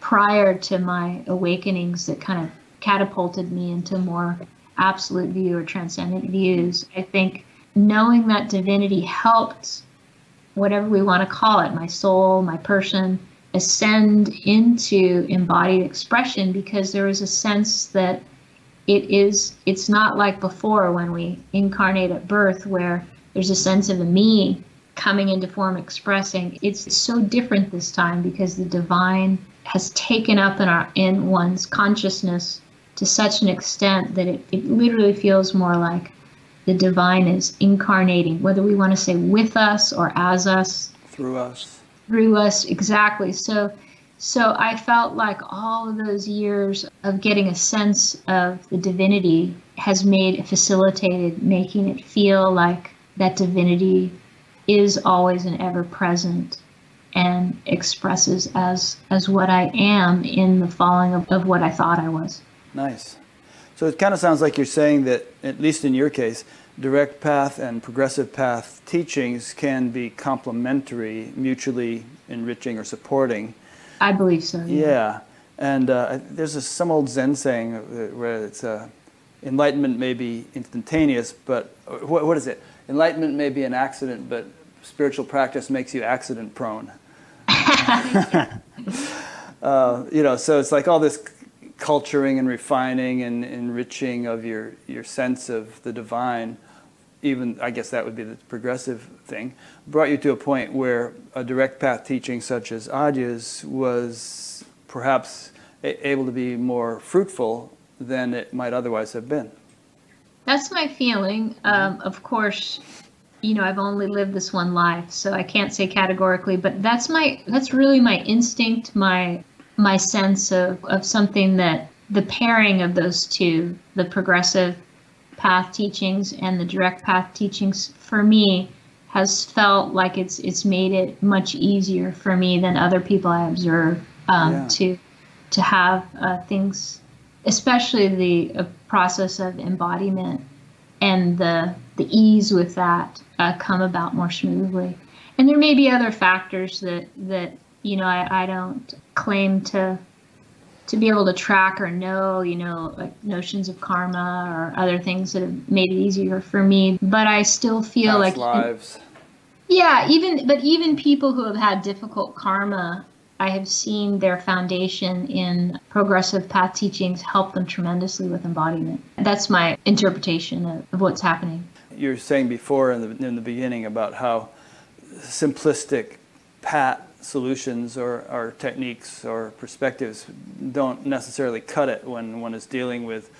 prior to my awakenings that kind of catapulted me into more absolute view or transcendent views. I think knowing that divinity helped whatever we want to call it, my soul, my person, ascend into embodied expression because there is a sense that it is it's not like before when we incarnate at birth where there's a sense of a me coming into form expressing. It's so different this time because the divine has taken up in our in one's consciousness to such an extent that it, it literally feels more like the divine is incarnating whether we want to say with us or as us. Through us through us exactly so so I felt like all of those years of getting a sense of the divinity has made facilitated making it feel like that divinity is always and ever present and expresses as as what I am in the falling of, of what I thought I was. Nice. So it kind of sounds like you're saying that, at least in your case, direct path and progressive path teachings can be complementary, mutually enriching or supporting I believe so. Yeah, yeah. and uh, there's a, some old Zen saying uh, where it's uh, enlightenment may be instantaneous, but uh, what, what is it? Enlightenment may be an accident, but spiritual practice makes you accident prone. uh, you know, so it's like all this culturing and refining and enriching of your, your sense of the divine even I guess that would be the progressive thing, brought you to a point where a direct path teaching such as Adya's was perhaps a- able to be more fruitful than it might otherwise have been. That's my feeling. Um, of course, you know I've only lived this one life, so I can't say categorically, but that's my that's really my instinct, my my sense of, of something that the pairing of those two, the progressive path teachings and the direct path teachings for me has felt like it's it's made it much easier for me than other people I observe um, yeah. to to have uh, things, especially the uh, process of embodiment and the the ease with that uh, come about more smoothly. And there may be other factors that that you know I, I don't claim to to be able to track or know, you know, like notions of karma or other things that have made it easier for me. But I still feel Past like lives. Yeah, even but even people who have had difficult karma, I have seen their foundation in progressive path teachings help them tremendously with embodiment. That's my interpretation of, of what's happening. You were saying before in the in the beginning about how simplistic pat solutions or, or techniques or perspectives don't necessarily cut it when one is dealing with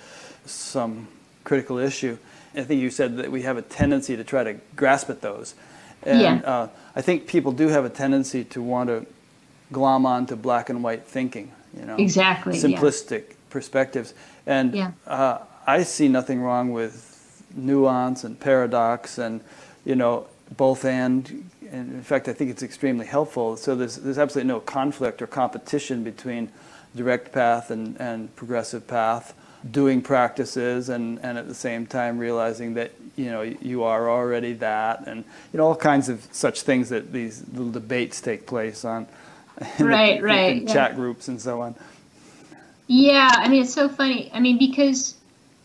some critical issue. I think you said that we have a tendency to try to grasp at those. And yeah. uh, I think people do have a tendency to want to glom onto black and white thinking, you know, exactly simplistic yeah. perspectives. And yeah. uh, I see nothing wrong with nuance and paradox and, you know, both and and in fact, I think it's extremely helpful. So there's, there's absolutely no conflict or competition between direct path and, and progressive path, doing practices and, and at the same time realizing that you know you are already that and you know all kinds of such things that these little debates take place on right, the, right. yeah. Chat groups and so on. Yeah, I mean, it's so funny. I mean, because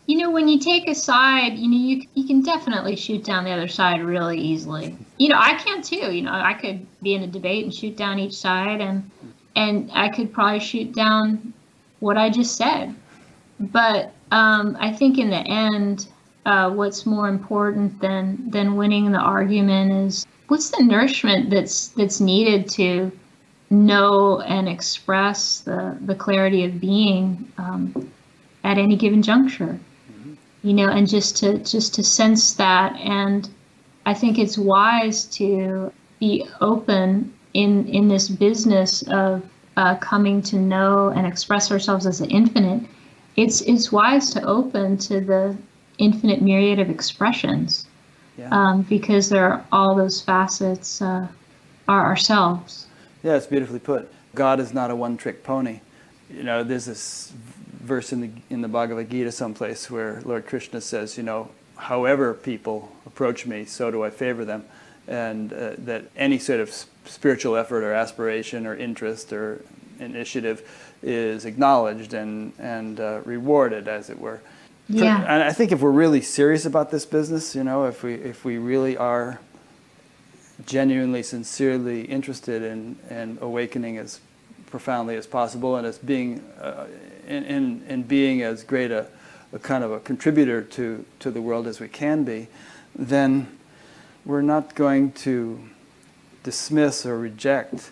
you know, when you take a side, you know, you you can definitely shoot down the other side really easily. You know, I can too. You know, I could be in a debate and shoot down each side, and and I could probably shoot down what I just said. But um, I think in the end, uh, what's more important than than winning the argument is what's the nourishment that's that's needed to know and express the the clarity of being um, at any given juncture you know, and just to just to sense that. And I think it's wise to be open in in this business of uh, coming to know and express ourselves as the infinite. It's it's wise to open to the infinite myriad of expressions, yeah. um, because there are all those facets uh, are ourselves. Yeah, it's beautifully put. God is not a one-trick pony. You know, there's this verse in the in the Bhagavad Gita someplace where Lord Krishna says, you know, however people approach me, so do I favor them, and uh, that any sort of spiritual effort or aspiration or interest or initiative is acknowledged and and uh, rewarded, as it were. Yeah. and I think if we're really serious about this business, you know, if we if we really are genuinely, sincerely interested in, in awakening as profoundly as possible and as being uh, in, in, in, being as great a, a, kind of a contributor to, to the world as we can be, then we're not going to dismiss or reject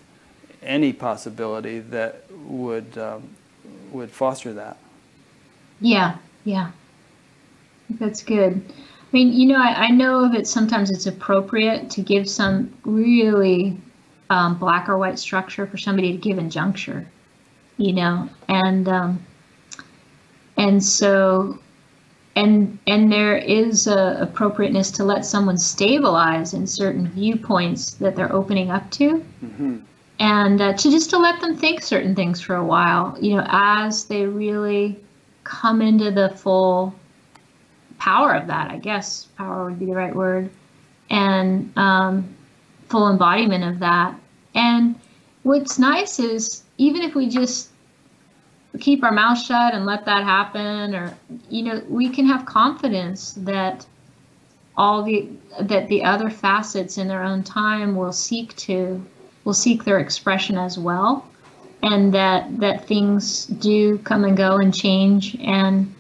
any possibility that would um, would foster that. Yeah, yeah, that's good. I mean, you know, I, I know that sometimes it's appropriate to give some really um, black or white structure for somebody to give in juncture, you know, and um, and so and and there is a appropriateness to let someone stabilize in certain viewpoints that they're opening up to. Mm-hmm. And uh, to just to let them think certain things for a while, you know, as they really come into the full power of that, I guess power would be the right word, and um, full embodiment of that. And what's nice is even if we just keep our mouth shut and let that happen, or you know, we can have confidence that all the that the other facets in their own time will seek to will seek their expression as well and that that things do come and go and change and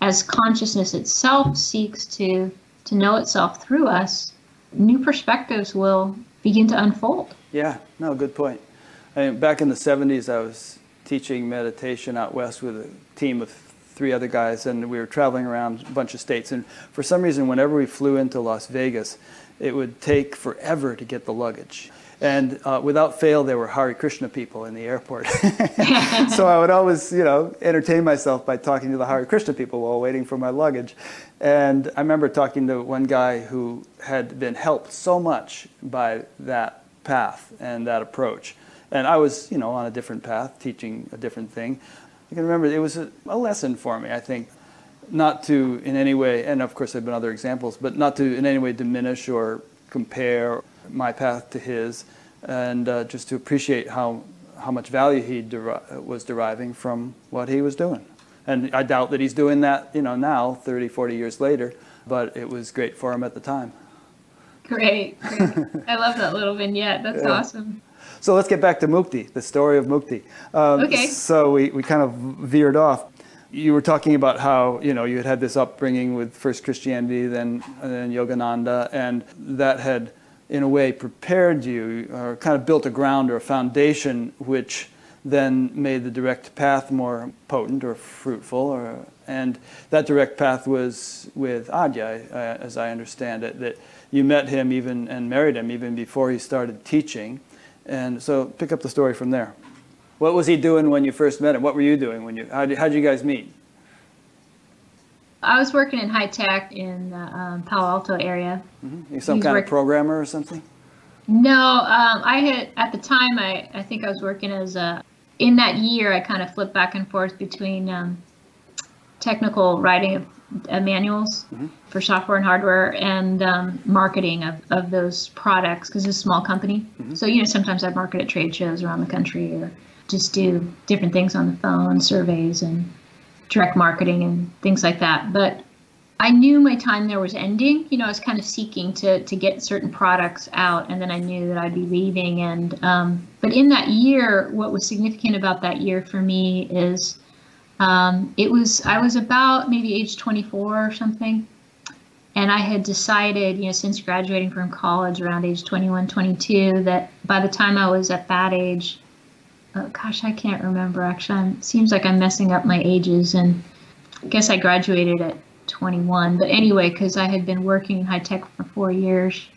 as consciousness itself seeks to to know itself through us new perspectives will begin to unfold yeah, no, good point. I mean, back in the 70s, I was teaching meditation out west with a team of three other guys, and we were traveling around a bunch of states. And for some reason, whenever we flew into Las Vegas, it would take forever to get the luggage. And uh, without fail, there were Hare Krishna people in the airport. so I would always, you know, entertain myself by talking to the Hare Krishna people while waiting for my luggage. And I remember talking to one guy who had been helped so much by that path and that approach. And I was, you know, on a different path, teaching a different thing. I can remember it was a, a lesson for me, I think, not to in any way, and of course there have been other examples, but not to in any way diminish or compare my path to his, and uh, just to appreciate how, how much value he deri- was deriving from what he was doing. And I doubt that he's doing that, you know, now, 30, 40 years later, but it was great for him at the time. Great. great. I love that little vignette. That's yeah. awesome. So let's get back to Mukti, the story of Mukti. Um, okay. So we, we kind of veered off. You were talking about how you know you had had this upbringing with first Christianity, then then Yogananda, and that had, in a way, prepared you or kind of built a ground or a foundation which then made the direct path more potent or fruitful. Or, and that direct path was with Adya, as I understand it. That you met him even and married him even before he started teaching. And so pick up the story from there. What was he doing when you first met him? What were you doing when you? How did, how did you guys meet? I was working in high tech in the um, Palo Alto area. Mm-hmm. You some kind work- of programmer or something? No, um, I had at the time. I I think I was working as a. In that year, I kind of flipped back and forth between um, technical writing of uh, manuals mm-hmm. for software and hardware and um, marketing of, of those products because it's a small company. Mm-hmm. So, you know, sometimes I market at trade shows around the country or just do different things on the phone, surveys and direct marketing and things like that. But I knew my time there was ending. You know, I was kind of seeking to to get certain products out, and then I knew that I'd be leaving. And um, but in that year, what was significant about that year for me is um, it was I was about maybe age 24 or something, and I had decided, you know, since graduating from college around age 21, 22, that by the time I was at that age, oh, gosh, I can't remember actually. It seems like I'm messing up my ages, and I guess I graduated at 21. But anyway, because I had been working in high tech for four years,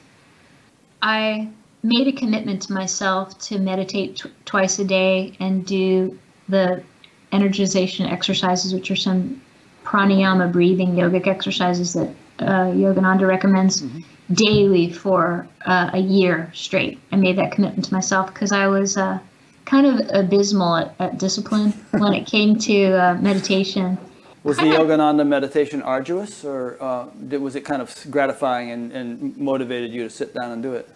I made a commitment to myself to meditate twice a day and do the energization exercises, which are some pranayama breathing yogic exercises that uh, Yogananda recommends mm-hmm. daily for uh, a year straight. I made that commitment to myself because I was uh, kind of abysmal at, at discipline when it came to uh, meditation. Was the Yogananda meditation arduous, or uh, did, was it kind of gratifying and, and motivated you to sit down and do it?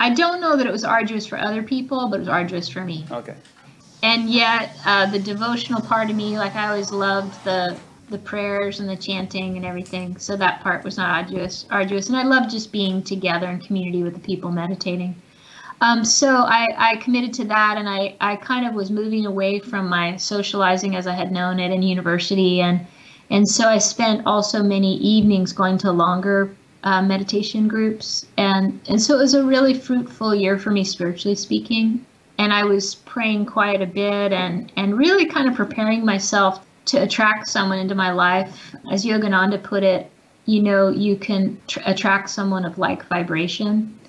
I don't know that it was arduous for other people, but it was arduous for me. Okay. And yet, uh, the devotional part of me, like I always loved the the prayers and the chanting and everything. So that part was not arduous. Arduous, and I loved just being together in community with the people meditating. Um, so I, I committed to that, and I, I kind of was moving away from my socializing as I had known it in university, and and so I spent also many evenings going to longer uh, meditation groups, and and so it was a really fruitful year for me spiritually speaking, and I was praying quite a bit, and and really kind of preparing myself to attract someone into my life, as Yogananda put it. You know, you can tr- attract someone of like vibration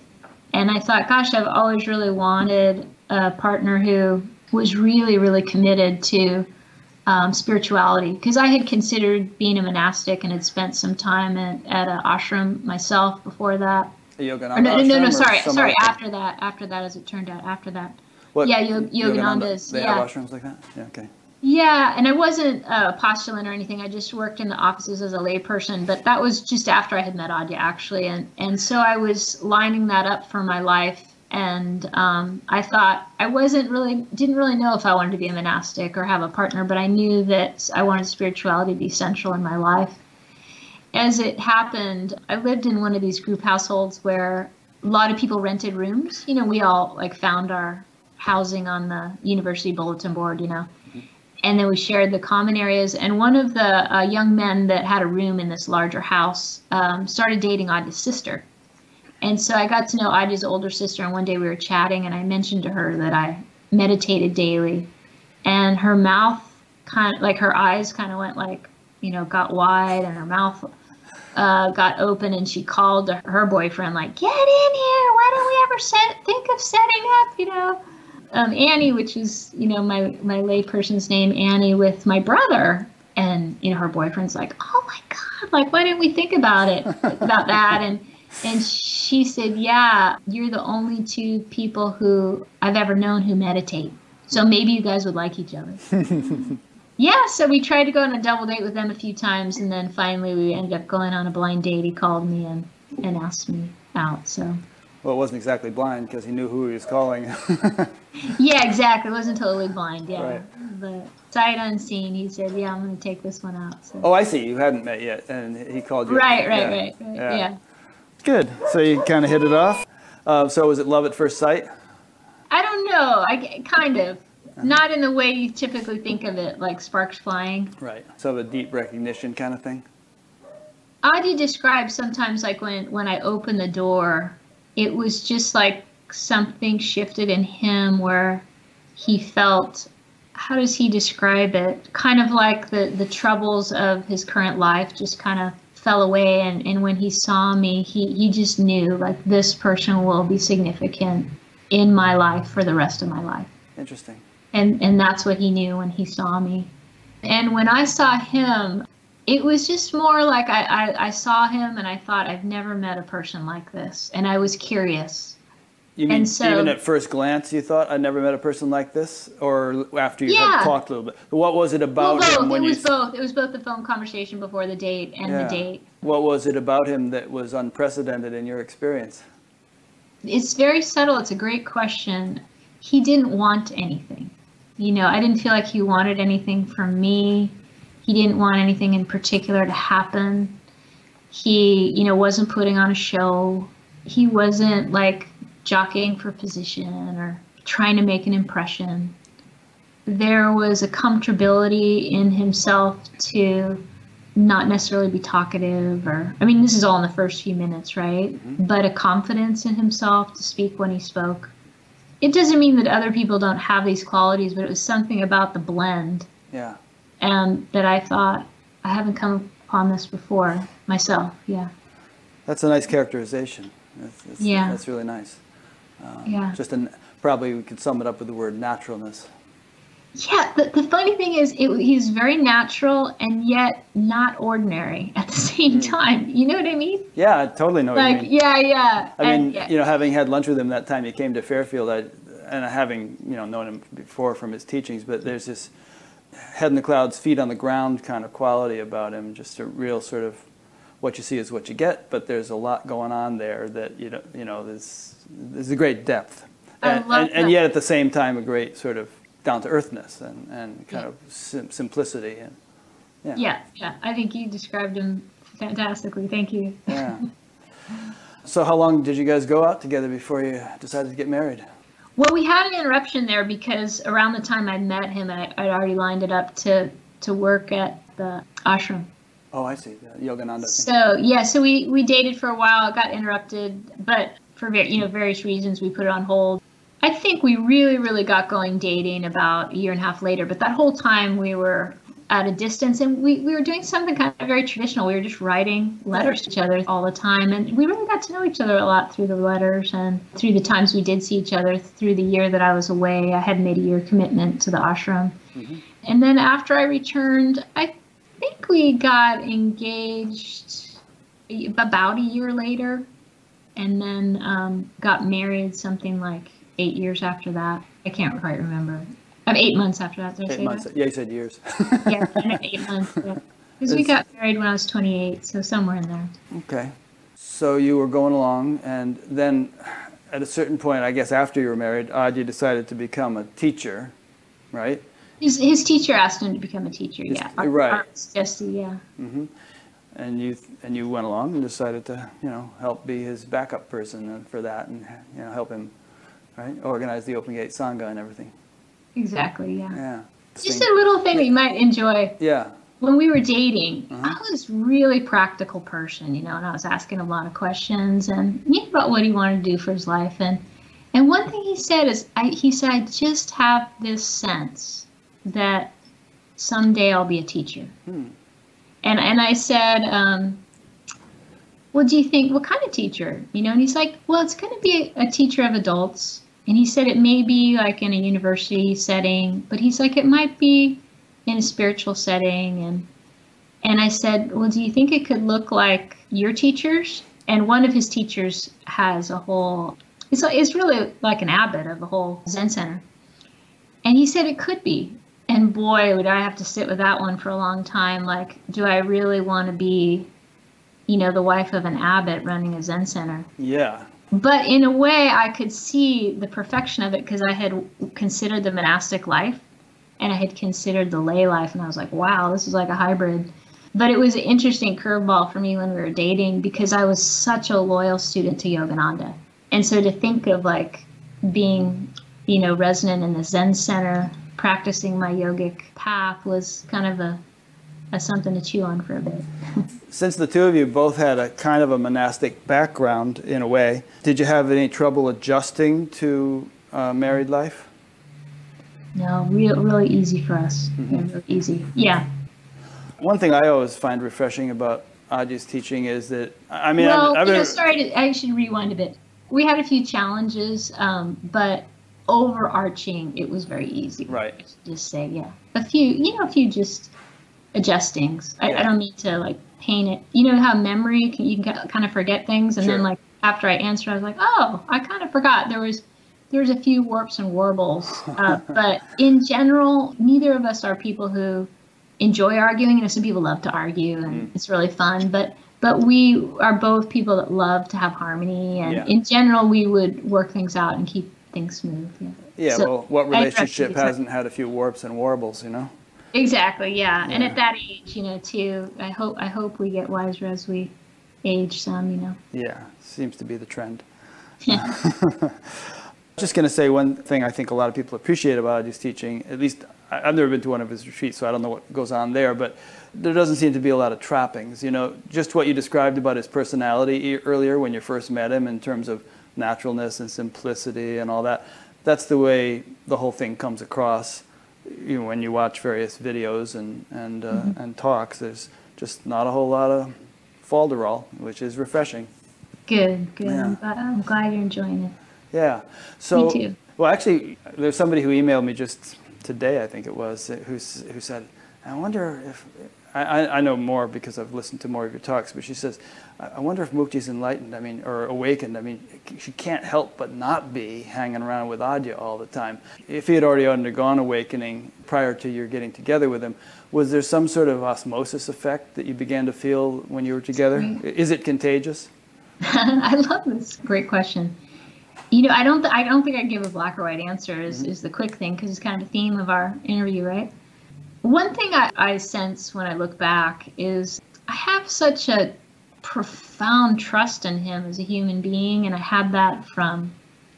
and I thought, gosh, I've always really wanted a partner who was really, really committed to um, spirituality because I had considered being a monastic and had spent some time at, at an ashram myself before that. A yoga no, no, no, no, sorry, sorry. After that, after that, as it turned out, after that. What, yeah, Yogananda's. They yeah. have ashrams like that. Yeah. Okay. Yeah, and I wasn't a postulant or anything. I just worked in the offices as a layperson, but that was just after I had met Adya actually, and and so I was lining that up for my life, and um, I thought I wasn't really didn't really know if I wanted to be a monastic or have a partner, but I knew that I wanted spirituality to be central in my life. As it happened, I lived in one of these group households where a lot of people rented rooms. You know, we all like found our housing on the university bulletin board. You know and then we shared the common areas. And one of the uh, young men that had a room in this larger house um, started dating Adya's sister. And so I got to know Adya's older sister, and one day we were chatting, and I mentioned to her that I meditated daily. And her mouth kind of, like her eyes kind of went like, you know, got wide, and her mouth uh, got open, and she called her boyfriend, like, get in here. Why don't we ever set, think of setting up, you know? Um, Annie, which is you know my my layperson's name, Annie, with my brother, and you know her boyfriend's like, oh my god, like why didn't we think about it about that? And and she said, yeah, you're the only two people who I've ever known who meditate. So maybe you guys would like each other. yeah, so we tried to go on a double date with them a few times, and then finally we ended up going on a blind date. He called me and and asked me out. So well, it wasn't exactly blind because he knew who he was calling. yeah, exactly. It wasn't totally blind. Yeah, right. but sight unseen. He said, "Yeah, I'm going to take this one out." So. Oh, I see. You hadn't met yet, and he called you. Right, right, yeah. right, right. Yeah. yeah. Good. So you kind of hit it off. Uh, so was it love at first sight? I don't know. I kind of. Uh-huh. Not in the way you typically think of it, like sparks flying. Right. So a deep recognition kind of thing. Adya describes sometimes like when when I open the door it was just like something shifted in him where he felt how does he describe it? Kind of like the the troubles of his current life just kind of fell away and, and when he saw me he he just knew like this person will be significant in my life for the rest of my life. Interesting. And and that's what he knew when he saw me. And when i saw him it was just more like I, I, I, saw him and I thought I've never met a person like this, and I was curious. You mean And so- even at first glance you thought I never met a person like this, or after you Yeah. had talked a little bit? What was it about Well, both. him It when you? was both. It was both the phone conversation before the date and Yeah. the date. What was it about him that was unprecedented in your experience? It's very subtle. It's a great question. He didn't want anything. You know, I didn't feel like he wanted anything from me. He didn't want anything in particular to happen. He, you know, wasn't putting on a show. He wasn't like jockeying for position or trying to make an impression. There was a comfortability in himself to not necessarily be talkative or I mean this is all in the first few minutes, right? Mm-hmm. But a confidence in himself to speak when he spoke. It doesn't mean that other people don't have these qualities, but it was something about the blend Yeah. And that I thought I haven't come upon this before myself. Yeah. That's a nice characterization. That's, that's, Yeah. That's really nice. Um, yeah. Just an, probably we could sum it up with the word naturalness. Yeah, the, the funny thing is, it, he's very natural and yet not ordinary at the same hmm. time. You know what I mean? Yeah, I totally know what you Like, mean. yeah, yeah. I and mean, yeah. you know, having had lunch with him that time he came to Fairfield, I, and having you know known him before from his teachings, but there's this head in the clouds, feet on the ground kind of quality about him. Just a real sort of what you see is what you get, but there's a lot going on there that you know, you know, there's there's a great depth, and, and, and yet at the same time a great sort of down to earthness and, and kind of sim- simplicity and yeah. Yeah, yeah. I think you described him fantastically. Thank you. Yeah. So how long did you guys go out together before you decided to get married? Well, we had an interruption there because around the time I met him, I, I'd already lined it up to to work at the ashram. Oh, I see. The Yogananda thing. So yeah, so we we dated for a while. It got interrupted, but for you know various reasons, we put it on hold. I think we really, really got going dating about a year and a half later. But that whole time we were at a distance, and we, we were doing something kind of very traditional. We were just writing letters to each other all the time, and we really got to know each other a lot through the letters and through the times we did see each other. Through the year that I was away, I had made a year commitment to the ashram, and then after I returned, I think we got engaged about a year later, and then um, got married something like eight years after that. I can't quite remember. Um, eight months after that. Did Eight months. that? Yeah, you said years. Yeah, eight months. Because we got married when I was 28, so somewhere in there. Okay. So you were going along, and then at a certain point, I guess after you were married, you decided to become a teacher, right? His, his teacher asked him to become a teacher. His- yeah, right. Arvis Justi, yeah. Mm-hmm. And you and you went along and decided to, you know, help be his backup person and- for that, and you know, help him, right, organize the Open Gate Sangha and everything. Exactly, yeah. Yeah. Just a little thing that you might enjoy. Yeah. when we were dating, Uh-huh. I was really practical person, you know, and I was asking a lot of questions and you know, about what he wanted to do for his life. And and one thing he said is, I, he said, I just have this sense that someday I'll be a teacher. Hmm. And and I said, um, well, do you think what kind of teacher? You know, and he's like, well, it's going to be a, a teacher of adults. And he said it may be like in a university setting, but he's like it might be in a spiritual setting and and I said, "Well, do you think it could look like your teachers?" And one of his teachers has a whole it's it's really like an abbot of the whole Zen center. And he said it could be. And boy, would I have to sit with that one for a long time like, do I really want to be you know, the wife of an abbot running a Zen center? Yeah. But in a way i could see the perfection of it because i had considered the monastic life and i had considered the lay life and i was like wow this is like a hybrid. But it was an interesting curveball for me when we were dating because i was such a loyal student to yogananda. And so to think of like being you know resident in the zen center practicing my yogic path was kind of a, a something to chew on for a bit Since the two of you both had a kind of a monastic background in a way, did you have any trouble adjusting to uh, married life? no real really easy for us Mm-hmm. yeah, really easy yeah One thing I always find refreshing about Adya's teaching is that I mean, well, I've, I've you know, sorry, to, I should rewind a bit. We had a few challenges, um, but overarching, it was very easy. Right. Just say, yeah, a few, you know, a few just adjustings. I, Yeah. I don't need to like paint it. You know how memory can, you can kind of forget things, and Sure. then like after I answered, I was like, oh, I kind of forgot there was there's a few warps and warbles, uh, but in general, neither of us are people who enjoy arguing. You know, some people love to argue and mm. it's really fun, but but we are both people that love to have harmony, and yeah. in general, we would work things out and keep things smooth. Yeah. Yeah. So well, what relationship hasn't had a few warps and warbles? You know. Exactly. Yeah. yeah. And at that age, you know, too, I hope I hope we get wiser as we age some. You know. Yeah, seems to be the trend. Yeah. Just going to say one thing I think a lot of people appreciate about his teaching, at least I've never been to one of his retreats, so I don't know what goes on there, but there doesn't seem to be a lot of trappings. You know, just what you described about his personality earlier when you first met him in terms of naturalness and simplicity and all that. That's the way the whole thing comes across. You know, when you watch various videos and and uh, mm-hmm. and talks, there's just not a whole lot of falderall, which is refreshing. Good, good. Yeah. I'm, glad, I'm glad you're enjoying it. Yeah. So, me too. Well, actually, there's somebody who emailed me just today, I think it was, who, who said, I wonder if, I, I know more because I've listened to more of your talks, but she says, I wonder if Mukti's enlightened, I mean, or awakened. I mean, she can't help but not be hanging around with Adya all the time. If he had already undergone awakening prior to your getting together with him, was there some sort of osmosis effect that you began to feel when you were together? Is it contagious? I love this. Great question. You know, I don't. Th- I don't think I give a black or white answer. Is, mm-hmm. is the quick thing because it's kind of the theme of our interview, right? One thing I, I sense when I look back is I have such a profound trust in him as a human being, and I had that from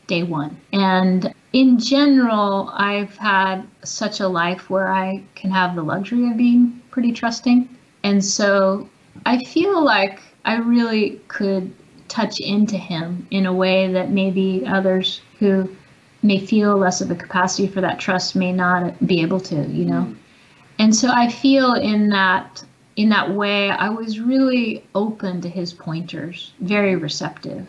day one. And in general, I've had such a life where I can have the luxury of being pretty trusting. And so I feel like I really could touch into him in a way that maybe others who may feel less of a capacity for that trust may not be able to, you know. Mm. And so I feel in that in that way I was really open to his pointers, very receptive.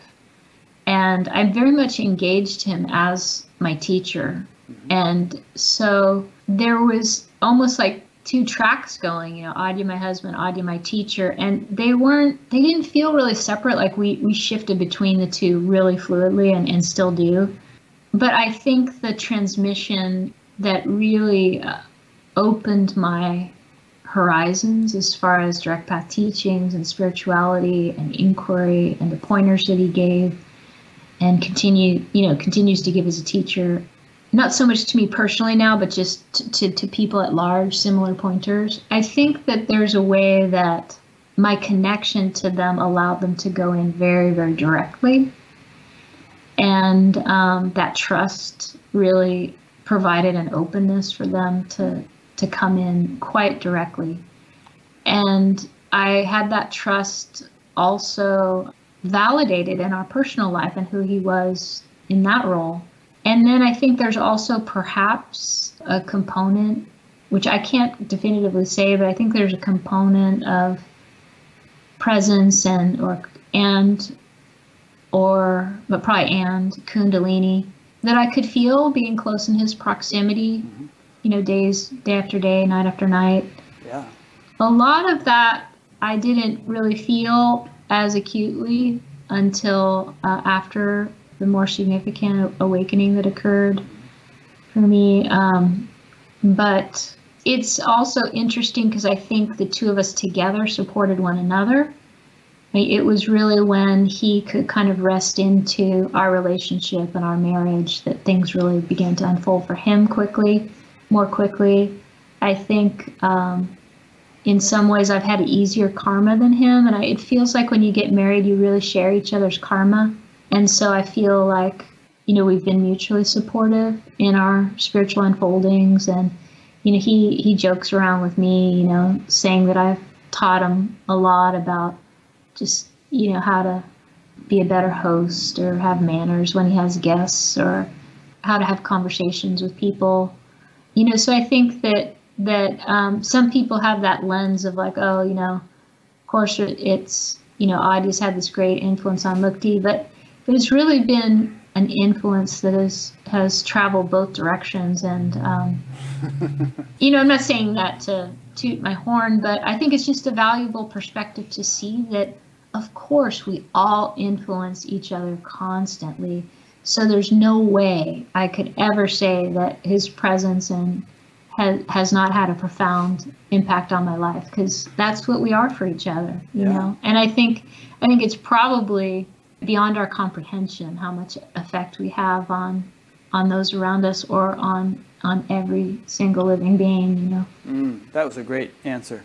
And I very much engaged him as my teacher. Mm-hmm. And so there was almost like two tracks going, you know, Adya, my husband, Adya, my teacher, and they weren't, they didn't feel really separate. Like we, we shifted between the two really fluidly and, and still do. But I think the transmission that really uh, opened my horizons as far as direct path teachings and spirituality and inquiry and the pointers that he gave and continue, you know, continues to give as a teacher not so much to me personally now, but just to, to, to people at large, similar pointers. I think that there's a way that my connection to them allowed them to go in very, very directly. And um, that trust really provided an openness for them to, to come in quite directly. And I had that trust also validated in our personal life and who he was in that role. And then I think there's also perhaps a component, which I can't definitively say, but I think there's a component of presence and or and or but probably and kundalini that I could feel being close in his proximity, mm-hmm. You know, days day after day, night after night. Yeah. A lot of that I didn't really feel as acutely until uh, after the more significant awakening that occurred for me. Um, but it's also interesting because I think the two of us together supported one another. It was really when he could kind of rest into our relationship and our marriage that things really began to unfold for him quickly, more quickly. I think um, in some ways I've had easier karma than him, and I, it feels like when you get married, you really share each other's karma. And so I feel like, you know, we've been mutually supportive in our spiritual unfoldings. And, you know, he, he jokes around with me, you know, saying that I've taught him a lot about just, you know, how to be a better host or have manners when he has guests or how to have conversations with people. You know, so I think that that um, some people have that lens of like, oh, you know, of course it's you know, Adya's had this great influence on Mukti, but but it's really been an influence that has has traveled both directions. And um, you know, I'm not saying that to toot my horn, but I think it's just a valuable perspective to see that of course, we all influence each other constantly. So there's no way I could ever say that his presence and has has not had a profound impact on my life because that's what we are for each other, you Yeah. know. And I think I think it's probably beyond our comprehension how much effect we have on on those around us or on on every single living being, you know. Mm, that was a great answer.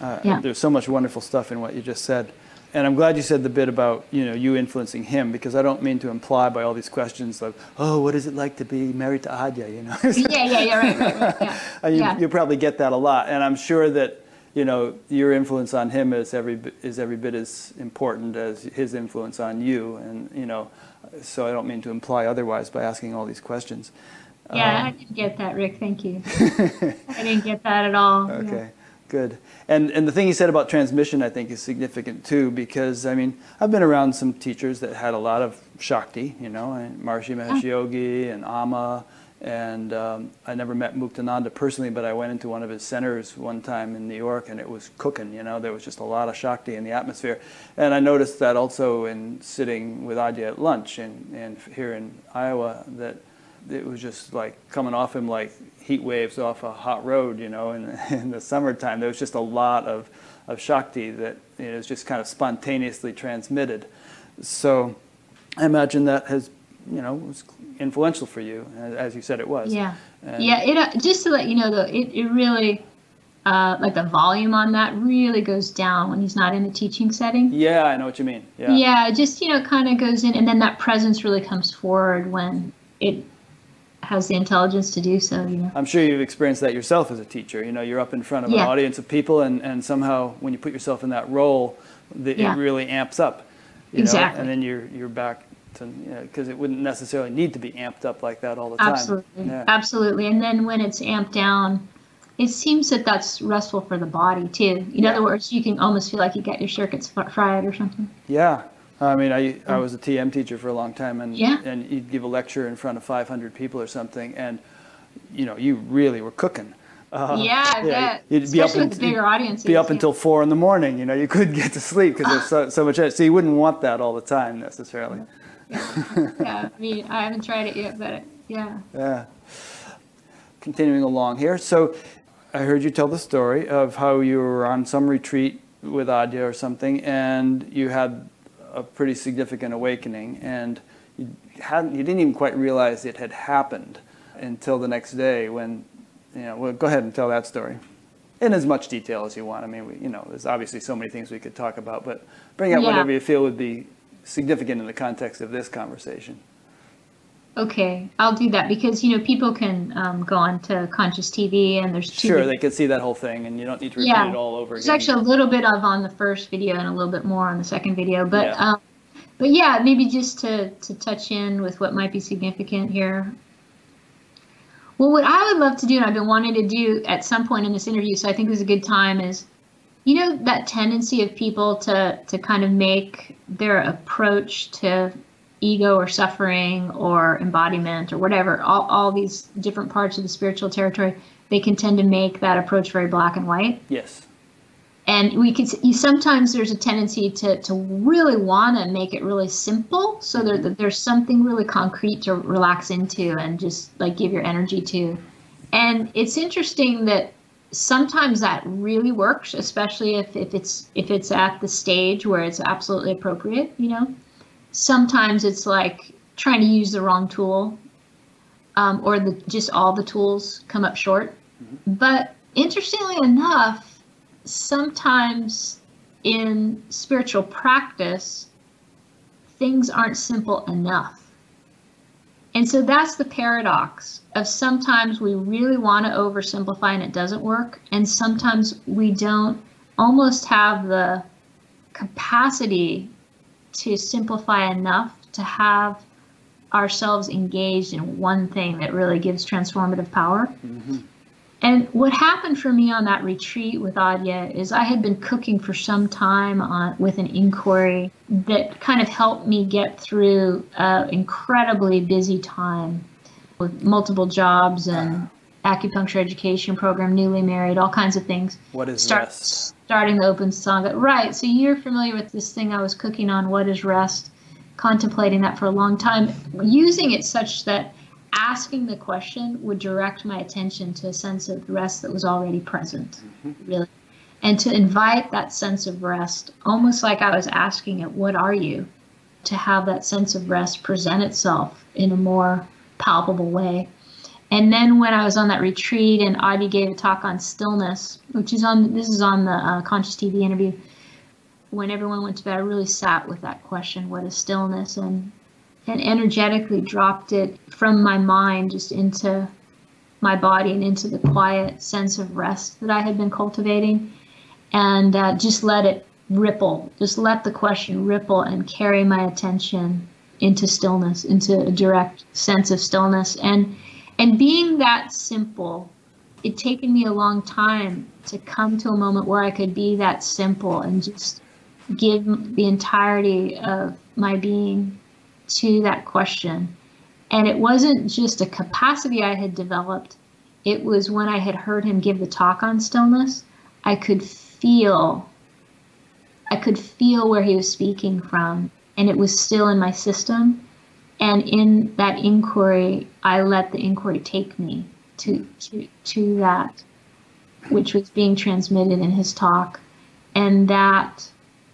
Uh, Yeah. There's so much wonderful stuff in what you just said. And I'm glad you said the bit about you know you influencing him because I don't mean to imply by all these questions like oh what is it like to be married to Adya you know yeah, yeah, yeah, right, right, right. Yeah. You, yeah. you probably get that a lot, and I'm sure that you know your influence on him is every bit- is every bit as important as his influence on you, and you know, so I don't mean to imply otherwise by asking all these questions. Yeah, um, I didn't get that, Rick. Thank you. I didn't get that at all. Yeah. Good. And and the thing he said about transmission, I think, is significant too, because I mean, I've been around some teachers that had a lot of Shakti, you know, and Maharishi Mahesh Yogi and Amma, and um, I never met Muktananda personally, but I went into one of his centers one time in New York, and it was cooking, you know, there was just a lot of Shakti in the atmosphere, and I noticed that also in sitting with Adya at lunch, and and here in Iowa, that it was just like coming off him like heat waves off a hot road, you know, in, in the summertime. There was just a lot of, of Shakti that you know, was just kind of spontaneously transmitted. So I imagine that has, you know, was influential for you, as you said it was. Yeah. And- Yeah, it uh, just to let you know though, it, it really uh, like the volume on that really goes down when he's not in a teaching setting. Yeah, I know what you mean. Yeah. Yeah, just you know kind of goes in, and then that presence really comes forward when it has the intelligence to do so. You know. I'm sure you've experienced that yourself as a teacher. You know, you're up in front of an audience of people, and, and somehow when you put yourself in that role, the, Yeah. it really amps up. You Know? Exactly. And then you're you're back to because it wouldn't necessarily need to be amped up like that all the time. Absolutely, Yeah. absolutely. And then when it's amped down, it seems that that's restful for the body too. In Yeah. other words, you can almost feel like you got your circuits fried or something. Yeah. I mean, I, I was a TM teacher for a long time, and Yeah. and you'd give a lecture in front of 500 people or something, and you know, you really were cooking. Uh, yeah, I bet. You'd be up, Especially in- the bigger audiences. be up yeah. until four in the morning. You know, you couldn't get to sleep because there's so, so much. So you wouldn't want that all the time necessarily. yeah, I mean, I haven't tried it yet, but yeah. Yeah. Continuing along here. So I heard you tell the story of how you were on some retreat with Adya or something, and you had a pretty significant awakening, and you hadn't, you didn't even quite realize it had happened until the next day when, you know, well, go ahead and tell that story. In as much detail as you want. I mean, we, you know, there's obviously so many things we could talk about, but bring out Yeah. whatever you feel would be significant in the context of this conversation. Okay, I'll do that because you know people can um, go on to Conscious TV and there's two Sure, they can see that whole thing, and you don't need to repeat Yeah. it all over There's again. actually a little bit of on the first video and a little bit more on the second video, but Yeah. um, but yeah, maybe just to to touch in with what might be significant here. Well, what I would love to do, and I've been wanting to do at some point in this interview, so I think it was a good time, is you know that tendency of people to to kind of make their approach to ego or suffering or embodiment or whatever all, all these different parts of the spiritual territory they can tend to make that approach very black and white. Yes. and we could you, sometimes there's a tendency to, to really want to make it really simple so there, mm-hmm. that there's something really concrete to relax into and just like give your energy to. And it's interesting that sometimes that really works especially if, if it's if it's at the stage where it's absolutely appropriate you know sometimes it's like trying to use the wrong tool um, or the just all the tools come up short but interestingly enough sometimes in spiritual practice, things aren't simple enough. And so that's the paradox of sometimes we really want to oversimplify and it doesn't work, and sometimes we don't almost have the capacity to simplify enough to have ourselves engaged in one thing that really gives transformative power. Mm-hmm. And what happened for me on that retreat with Adya is I had been cooking for some time on, with an inquiry that kind of helped me get through an incredibly busy time with multiple jobs and acupuncture education program, newly married, all kinds of things. What is Start, rest? Starting the open sangha. Right. So you're familiar with this thing I was cooking on, What is Rest? Contemplating that for a long time, using it such that asking the question would direct my attention to a sense of rest that was already present, mm-hmm. really. And to invite that sense of rest, almost like I was asking it, What are you? To have that sense of rest present itself in a more palpable way. And then when I was on that retreat and Ivy gave a talk on stillness, which is on this is on the uh, Conscious TV interview. When everyone went to bed, I really sat with that question: What is stillness? And and energetically dropped it from my mind just into my body and into the quiet sense of rest that I had been cultivating, and uh, just let it ripple. Just let the question ripple and carry my attention into stillness, into a direct sense of stillness, and and being that simple, it taken me a long time to come to a moment where I could be that simple and just give the entirety of my being to that question. And it wasn't just a capacity I had developed, it was when I had heard him give the talk on stillness, I could feel I could feel where he was speaking from. And it was still in my system. And in that inquiry, I let the inquiry take me to, to, to that, which was being transmitted in his talk. And that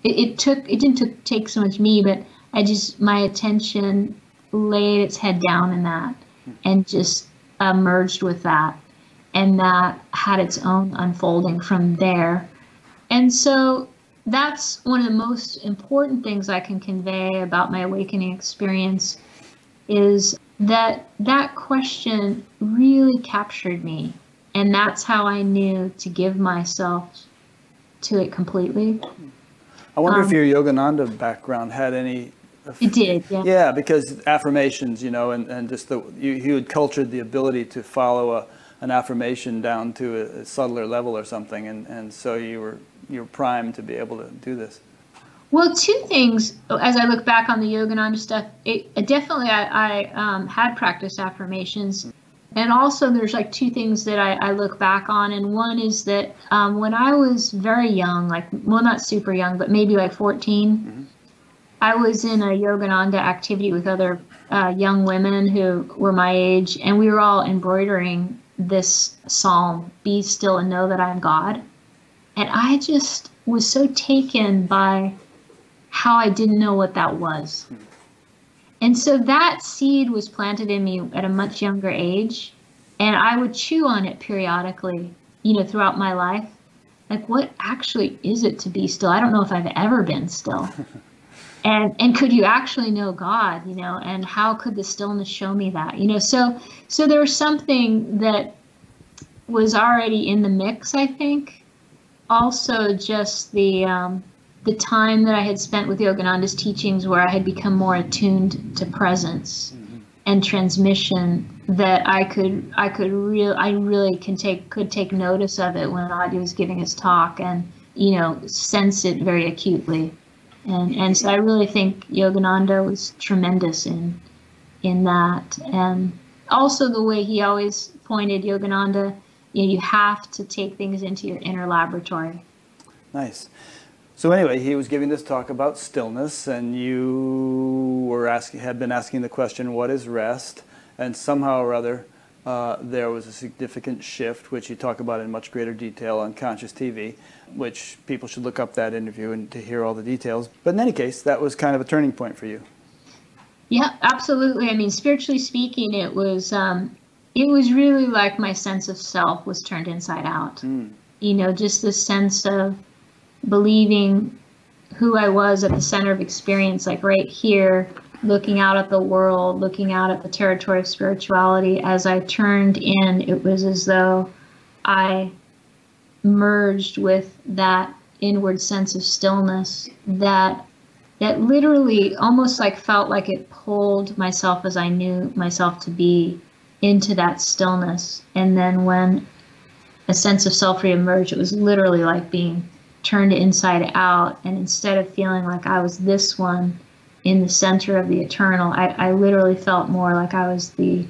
it, it took, it didn't took, take so much me, but I just, my attention laid its head down in that and just uh, merged with that. And that had its own unfolding from there. And so that's one of the most important things I can convey about my awakening experience is that that question really captured me. And that's how I knew to give myself to it completely. I wonder um, if your Yogananda background had any. It did, yeah. Yeah, because affirmations, you know, and, and just the you, you had cultured the ability to follow a, an affirmation down to a, a subtler level or something, and, and so you were you were primed to be able to do this. Well, two things as I look back on the Yogananda stuff. It, definitely, I, I um, had practiced affirmations, and also there's like two things that I, I look back on, and one is that um, when I was very young, like well, not super young, but maybe like 14, mm-hmm. I was in a Yogananda activity with other uh, young women who were my age, and we were all embroidering this psalm: "Be still and know that I am God." And I just was so taken by how I didn't know what that was. And so that seed was planted in me at a much younger age. And I would chew on it periodically, you know, throughout my life. Like, what actually is it to be still? I don't know if I've ever been still. and and could you actually know God, you know, and how could the stillness show me that? You know, so so there was something that was already in the mix, I think. Also just the um, the time that I had spent with Yogananda's teachings, where I had become more attuned to presence mm-hmm. and transmission, that I could I could real I really can take could take notice of it when Adya was giving his talk and you know sense it very acutely, and and so I really think Yogananda was tremendous in in that, and also the way he always pointed Yogananda, you know, you have to take things into your inner laboratory. Nice. So anyway, he was giving this talk about stillness, and you were asking, had been asking the question, "What is rest?" And somehow or other, uh, there was a significant shift, which you talk about in much greater detail on Conscious TV, which people should look up that interview and to hear all the details. But in any case, that was kind of a turning point for you. Yeah, absolutely. I mean, spiritually speaking, it was um, it was really like my sense of self was turned inside out. Mm. You know, just the sense of believing who I was at the center of experience, like right here, looking out at the world, looking out at the territory of spirituality. As I turned in, it was as though I merged with that inward sense of stillness that that literally almost like felt like it pulled myself as I knew myself to be into that stillness. And then when a sense of self reemerged, it was literally like being turned inside out. And instead of feeling like I was this one in the center of the eternal, I, I literally felt more like I was the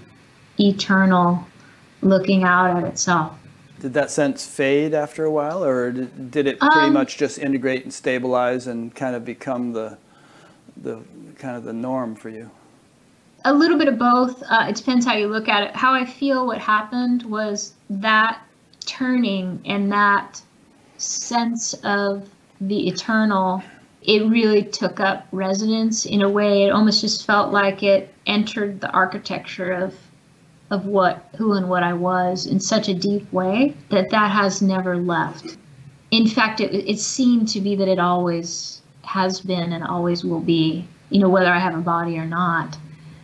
eternal looking out at itself. Did that sense fade after a while, or did, did it pretty Um, much just integrate and stabilize and kind of become the the kind of the norm for you? A little bit of both. Uh, it depends how you look at it. How I feel what happened was that turning and that sense of the eternal, it really took up residence in a way. It almost just felt like it entered the architecture of of what who and what I was in such a deep way that that has never left. In fact, it, it seemed to be that it always has been and always will be, you know, whether I have a body or not.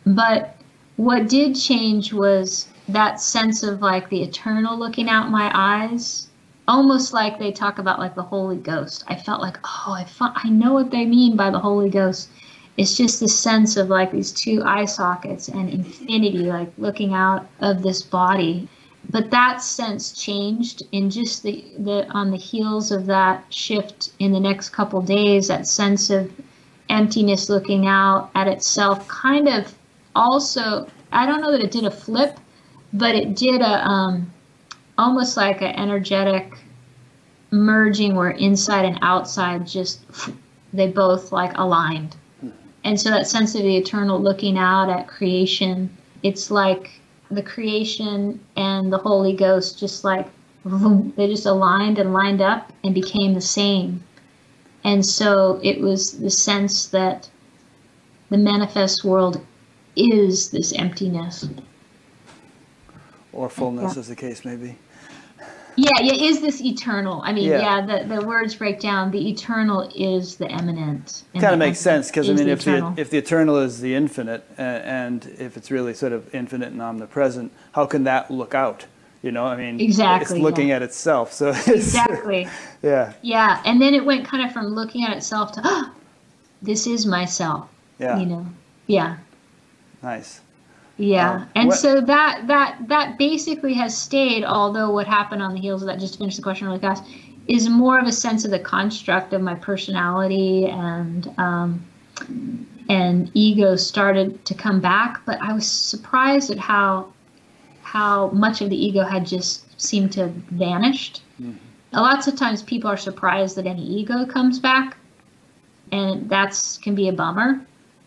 But what did change was that sense of like the eternal looking out my eyes, almost like they talk about like the Holy Ghost. I felt like, oh, I, I know what they mean by the Holy Ghost. It's just this sense of like these two eye sockets and infinity, like looking out of this body. But that sense changed in just the, the on the heels of that shift in the next couple days. That sense of emptiness looking out at itself kind of also i don't know that it did a flip but it did a um, almost like an energetic merging where inside and outside just they both like aligned and so that sense of the eternal looking out at creation it's like the creation and the holy ghost just like they just aligned and lined up and became the same and so it was the sense that the manifest world is this emptiness. Or fullness, Yeah. as the case may be. Yeah, yeah, is this eternal? I mean, Yeah. yeah, the, the words break down. The eternal is the immanent. kind of makes sense because I mean, the if the if the eternal is the infinite, uh, and if it's really sort of infinite and omnipresent, how can that look out? You know, I mean, Exactly, it's looking yeah. at itself. So it's, exactly. yeah, Yeah, and then it went kind of from looking at itself to, ah, this is myself. yeah, You know. Yeah. nice. Yeah, Um, and what- so that that that basically has stayed. Although what happened on the heels of that, just to finish the question really fast, is more of a sense of the construct of my personality and um, and ego started to come back. But I was surprised at how how much of the ego had just seemed to have vanished. Lots of times people are surprised that any ego comes back, and that's can be a bummer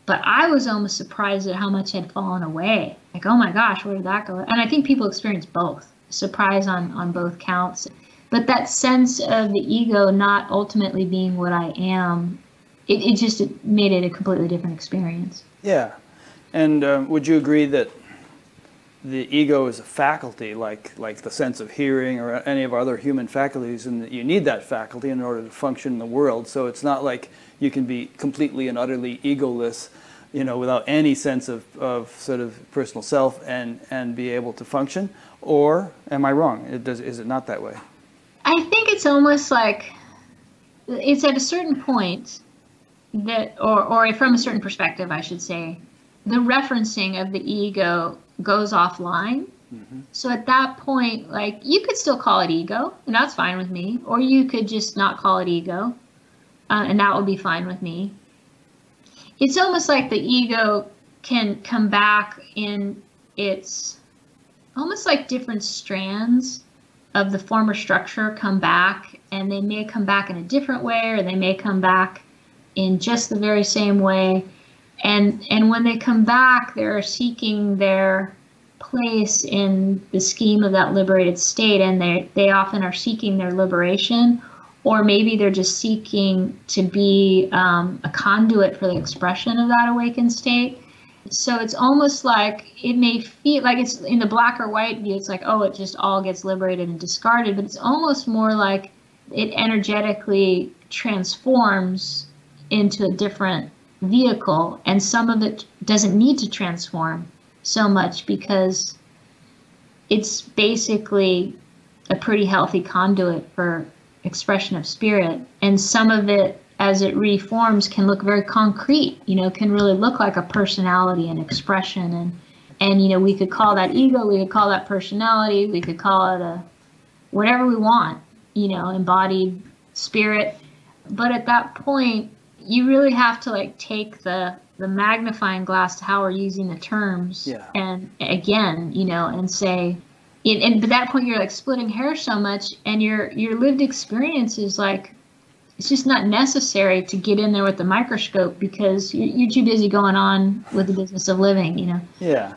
but I was almost surprised at how much had fallen away. Like, oh my gosh, where did that go? And I think people experience both surprise on on both counts. But that sense of the ego not ultimately being what I am, it, it just made it a completely different experience. Yeah, and um, would you agree that the ego is a faculty, like like the sense of hearing or any of our other human faculties, and that you need that faculty in order to function in the world. So it's not like you can be completely and utterly egoless, you know, without any sense of, of sort of personal self and and be able to function. Or am I wrong? It does, is it not that way? I think it's almost like it's at a certain point that, or, or from a certain perspective, I should say, the referencing of the ego goes offline. Mm-hmm. So at that point, like you could still call it ego, and that's fine with me, or you could just not call it ego, uh, and that would be fine with me. It's almost like the ego can come back in its almost like different strands of the former structure come back and they may come back in a different way or they may come back in just the very same way and and when they come back they're seeking their place in the scheme of that liberated state and they they often are seeking their liberation or maybe they're just seeking to be um, a conduit for the expression of that awakened state. So it's almost like it may feel like it's in the black or white view it's like oh it just all gets liberated and discarded but it's almost more like it energetically transforms into a different vehicle and some of it doesn't need to transform so much because it's basically a pretty healthy conduit for expression of spirit. And some of it as it reforms can look very concrete you know can really look like a personality and expression. And and you know we could call that ego we could call that personality we could call it a whatever we want you know embodied spirit. But at that point you really have to like take the the magnifying glass to how we're using the terms Yeah. and again you know and say it, and at that point you're like splitting hairs so much and your your lived experience is like it's just not necessary to get in there with the microscope because you're, you're too busy going on with the business of living you know? Yeah.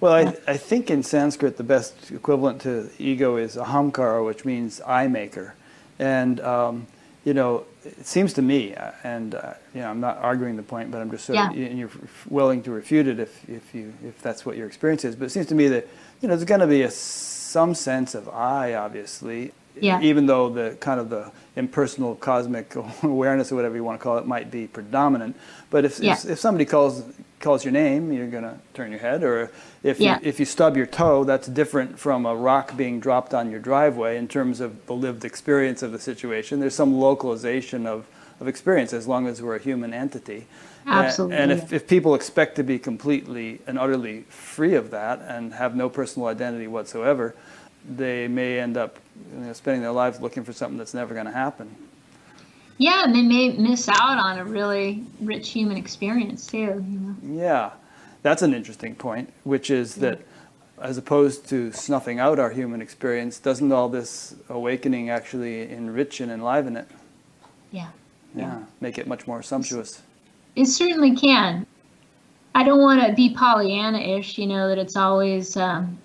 Well I, I think in sanskrit the best equivalent to ego is ahamkara which means i maker. And um, you know it seems to me uh, and uh, you know i'm not arguing the point but i'm just sort Yeah. of and you're willing to refute it if, if you if that's what your experience is but it seems to me that you know there's going to be a some sense of i obviously Yeah. even though the kind of the impersonal cosmic awareness or whatever you want to call it might be predominant but if Yeah. if, if somebody calls calls your name you're going to turn your head or if Yeah. you, if you stub your toe that's different from a rock being dropped on your driveway in terms of the lived experience of the situation there's some localization of of experience as long as we're a human entity Absolutely, and if, if people expect to be completely and utterly free of that and have no personal identity whatsoever they may end up you know, spending their lives looking for something that's never going to happen. Yeah and they may miss out on a really rich human experience too you know. Yeah, that's an interesting point, which is that as opposed to snuffing out our human experience, doesn't all this awakening actually enrich and enliven it? yeah. Yeah, make it much more sumptuous. It certainly can. I don't want to be Pollyanna-ish, you know, that it's always, um,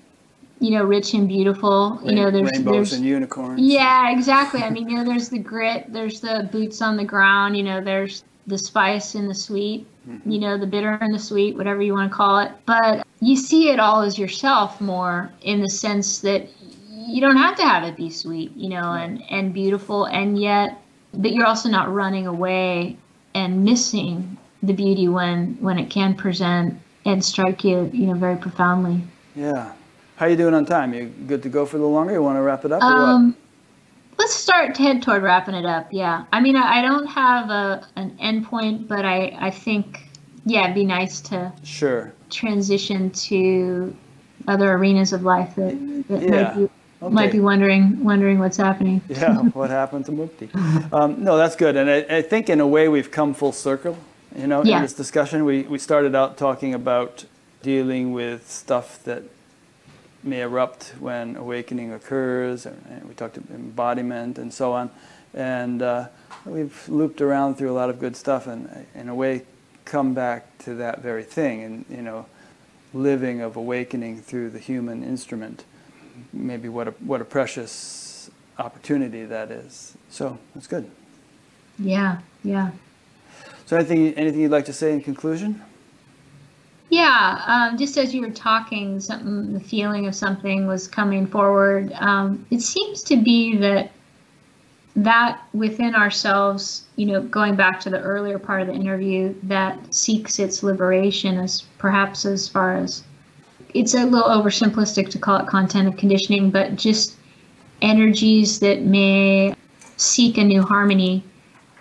you know, rich and beautiful. You know, there's rainbows there's and unicorns. yeah, exactly. I mean, you know, there's the grit, there's the boots on the ground, you know, there's the spice and the sweet, you know, the bitter and the sweet, whatever you want to call it. But you see it all as yourself more in the sense that you don't have to have it be sweet, you know, and and beautiful, and yet, but you're also not running away and missing the beauty when when it can present and strike you, you know, very profoundly. Yeah. How you doing on time? You good to go for the longer? You want to wrap it up or what? Um, let's start to head toward wrapping it up. Yeah, I mean, I, I don't have a an endpoint, but I I think yeah, it'd be nice to Sure. transition to other arenas of life that, that Yeah. Might be might be wondering wondering what's happening. yeah, what happened to Mukti? Um, no, that's good. And I, I think in a way we've come full circle, you know, Yeah. in this discussion. We, we started out talking about dealing with stuff that may erupt when awakening occurs, and we talked about embodiment and so on. And uh, we've looped around through a lot of good stuff and, in a way, come back to that very thing and, you know, living of awakening through the human instrument maybe what a, what a precious opportunity that is. So that's good. Yeah, yeah, So anything anything you'd like to say in conclusion? yeah. Um, just as you were talking, something the feeling of something was coming forward. Um, it seems to be that that within ourselves, you know, going back to the earlier part of the interview, that seeks its liberation as perhaps as far as it's a little oversimplistic to call it content of conditioning, but just energies that may seek a new harmony.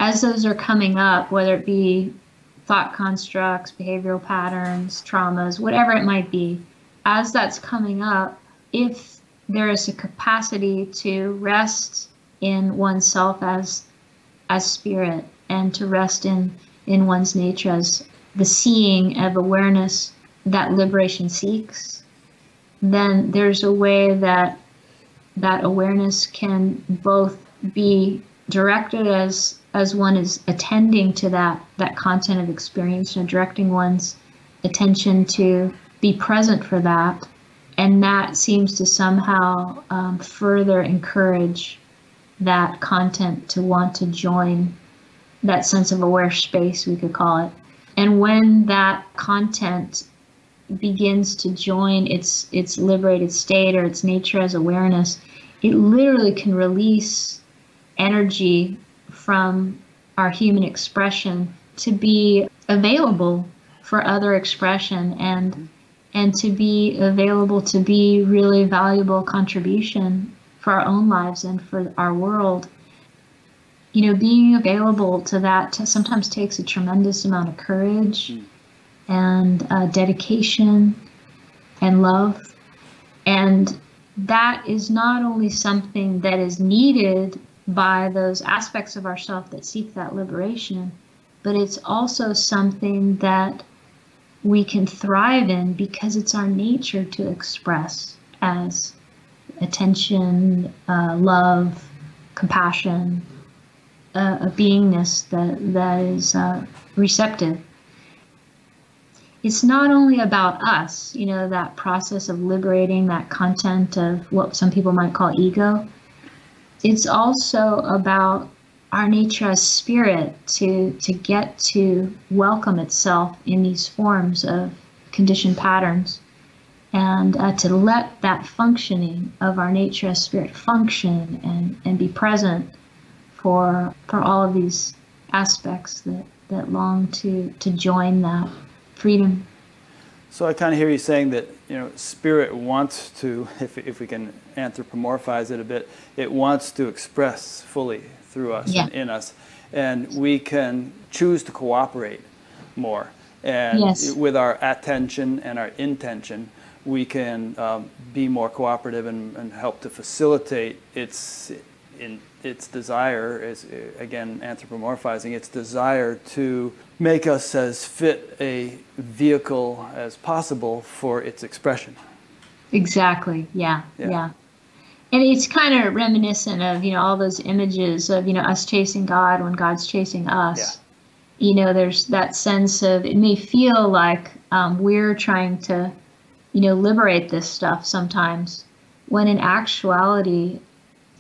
As those are coming up, whether it be thought constructs, behavioral patterns, traumas, whatever it might be, as that's coming up, if there is a capacity to rest in oneself as as spirit and to rest in in one's nature as the seeing of awareness that liberation seeks then there's a way that that awareness can both be directed as as one is attending to that that content of experience and directing one's attention to be present for that. And that seems to somehow um, further encourage that content to want to join that sense of aware space we could call it. And when that content begins to join its its liberated state or its nature as awareness it literally can release energy from our human expression to be available for other expression and and to be available to be really valuable contribution for our own lives and for our world. You know being available to that sometimes takes a tremendous amount of courage hmm. And uh, dedication and love and that is not only something that is needed by those aspects of ourself that seek that liberation but it's also something that we can thrive in because it's our nature to express as attention, uh, love, compassion, uh, a beingness that that is uh, receptive. It's not only about us, you know, that process of liberating that content of what some people might call ego. It's also about our nature as spirit to to get to welcome itself in these forms of conditioned patterns and uh, to let that functioning of our nature as spirit function and, and be present for for all of these aspects that, that long to, to join that freedom. So I kind of hear you saying that you know spirit wants to, if, if we can anthropomorphize it a bit, it wants to express fully through us Yeah. and in us, and we can choose to cooperate more. And Yes. with our attention and our intention, we can um, be more cooperative and, and help to facilitate its in its desire is again anthropomorphizing its desire to make us as fit a vehicle as possible for its expression. Exactly. Yeah. Yeah. Yeah. And it's kind of reminiscent of, you know, all those images of, you know, us chasing God when God's chasing us. Yeah. You know, there's that sense of it may feel like um, we're trying to, you know, liberate this stuff sometimes, when in actuality,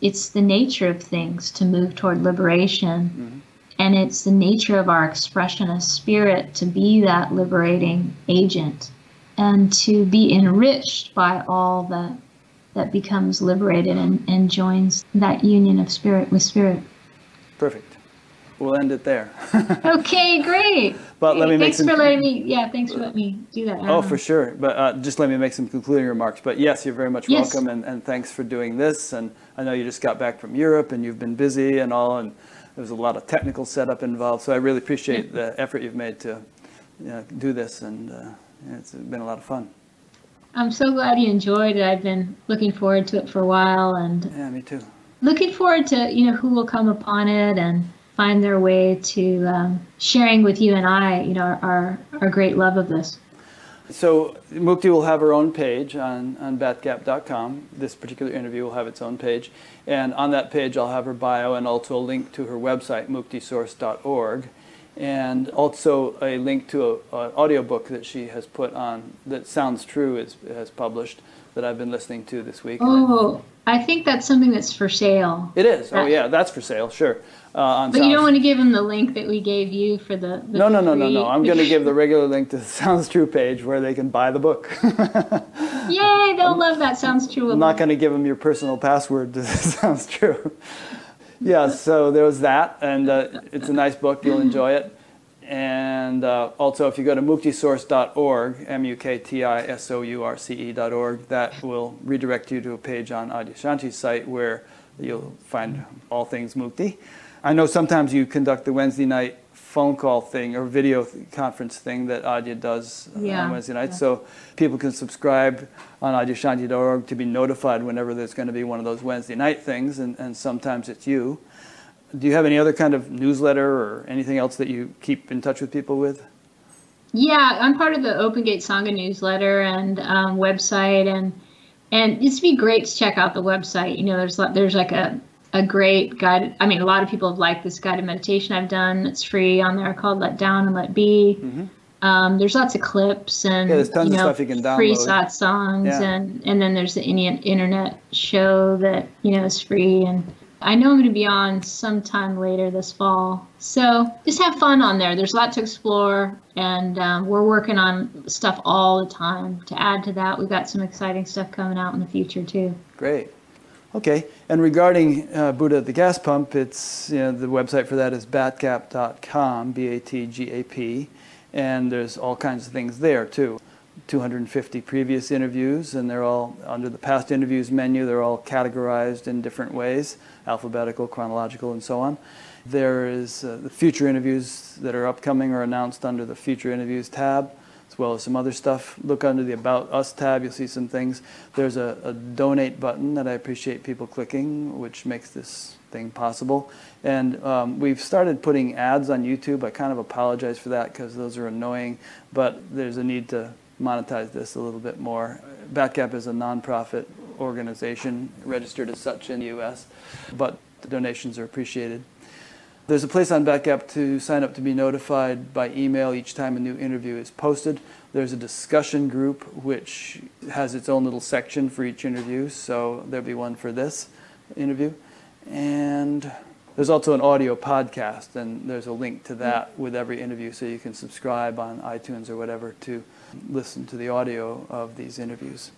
it's the nature of things to move toward liberation. And it's the nature of our expression of spirit to be that liberating agent and to be enriched by all that that becomes liberated and, and joins that union of spirit with spirit. Perfect. We'll end it there. Okay, great. But let me make thanks some- for letting me. Yeah, thanks for letting me do that. Oh, Um, for sure. But uh, just let me make some concluding remarks. But yes, you're very much Yes. welcome, and, and thanks for doing this. And I know you just got back from Europe, and you've been busy and all, and there's a lot of technical setup involved. So I really appreciate the effort you've made to you know, do this, and uh, it's been a lot of fun. I'm so glad you enjoyed it. I've been looking forward to it for a while, and Yeah, me too. looking forward to you know who will come upon it and find their way to um, sharing with you and I, you know, our our great love of this. So Mukti will have her own page on, on batgap.com. This particular interview will have its own page. And on that page, I'll have her bio and also a link to her website, muktisource.org, and also a link to an audiobook that she has put on that Sounds True is, has published that I've been listening to this week. Oh, I think that's something that's for sale. It is. Oh, yeah, that's for sale, sure. Uh, on But you don't want to give them the link that we gave you for the. the no, no, no, no, no. I'm going to give the regular link to the Sounds True page where they can buy the book. Yay! They'll love that. Sounds true. I'm not going to give them your personal password. This sounds true. yeah, so there was that, and uh, it's a nice book. You'll enjoy it. And uh, also, if you go to muktisource.org, M-U-K-T-I-S-O-U-R-C-E.org, that will redirect you to a page on Adyashanti's site where you'll find all things Mukti. I know sometimes you conduct the Wednesday night phone call thing or video th- conference thing that Adya does Yeah, on Wednesday nights. yeah. So people can subscribe on adyashanti.org to be notified whenever there's going to be one of those Wednesday night things, and, and sometimes it's you. Do you have any other kind of newsletter or anything else that you keep in touch with people with? Yeah, I'm part of the Open Gate Sangha newsletter and um, website, and and it'd be great to check out the website. You know, there's there's like a a great guide. I mean, a lot of people have liked this guided meditation I've done. It's free on there called Let Down and Let Be. Um, there's lots of clips and Mm-hmm. Yeah, you know, you free songs, Yeah. and and then there's the Indian internet show that you know is free and. I know I'm going to be on sometime later this fall. So just have fun on there. There's a lot to explore, and um, we're working on stuff all the time. To add to that, we've got some exciting stuff coming out in the future, too. Great. Okay. And regarding uh, Buddha at the gas pump, it's you know, the website for that is batgap.com, B-A-T-G-A-P, and there's all kinds of things there too. 250 previous interviews, and they're all under the past interviews menu. They're all categorized in different ways, alphabetical, chronological, and so on. There is uh, the future interviews that are upcoming or announced under the future interviews tab as well as some other stuff. Look under the About Us tab, you'll see some things. There's a, a donate button that I appreciate people clicking, which makes this thing possible. And um, we've started putting ads on YouTube. I kind of apologize for that because those are annoying, but there's a need to monetize this a little bit more. Batgap is a nonprofit organization registered as such in the U.S., but the donations are appreciated. There's a place on Batgap to sign up to be notified by email each time a new interview is posted. There's a discussion group which has its own little section for each interview, so there'll be one for this interview. And there's also an audio podcast, and there's a link to that with every interview, so you can subscribe on iTunes or whatever to listen to the audio of these interviews.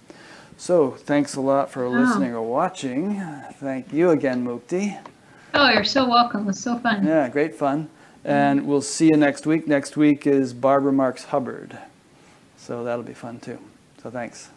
So, thanks a lot for listening or watching. Thank you again, Mukti. Oh, you're so welcome. It was so fun. Yeah, great fun. And we'll see you next week. Next week is Barbara Marx Hubbard. So that'll be fun too. So thanks.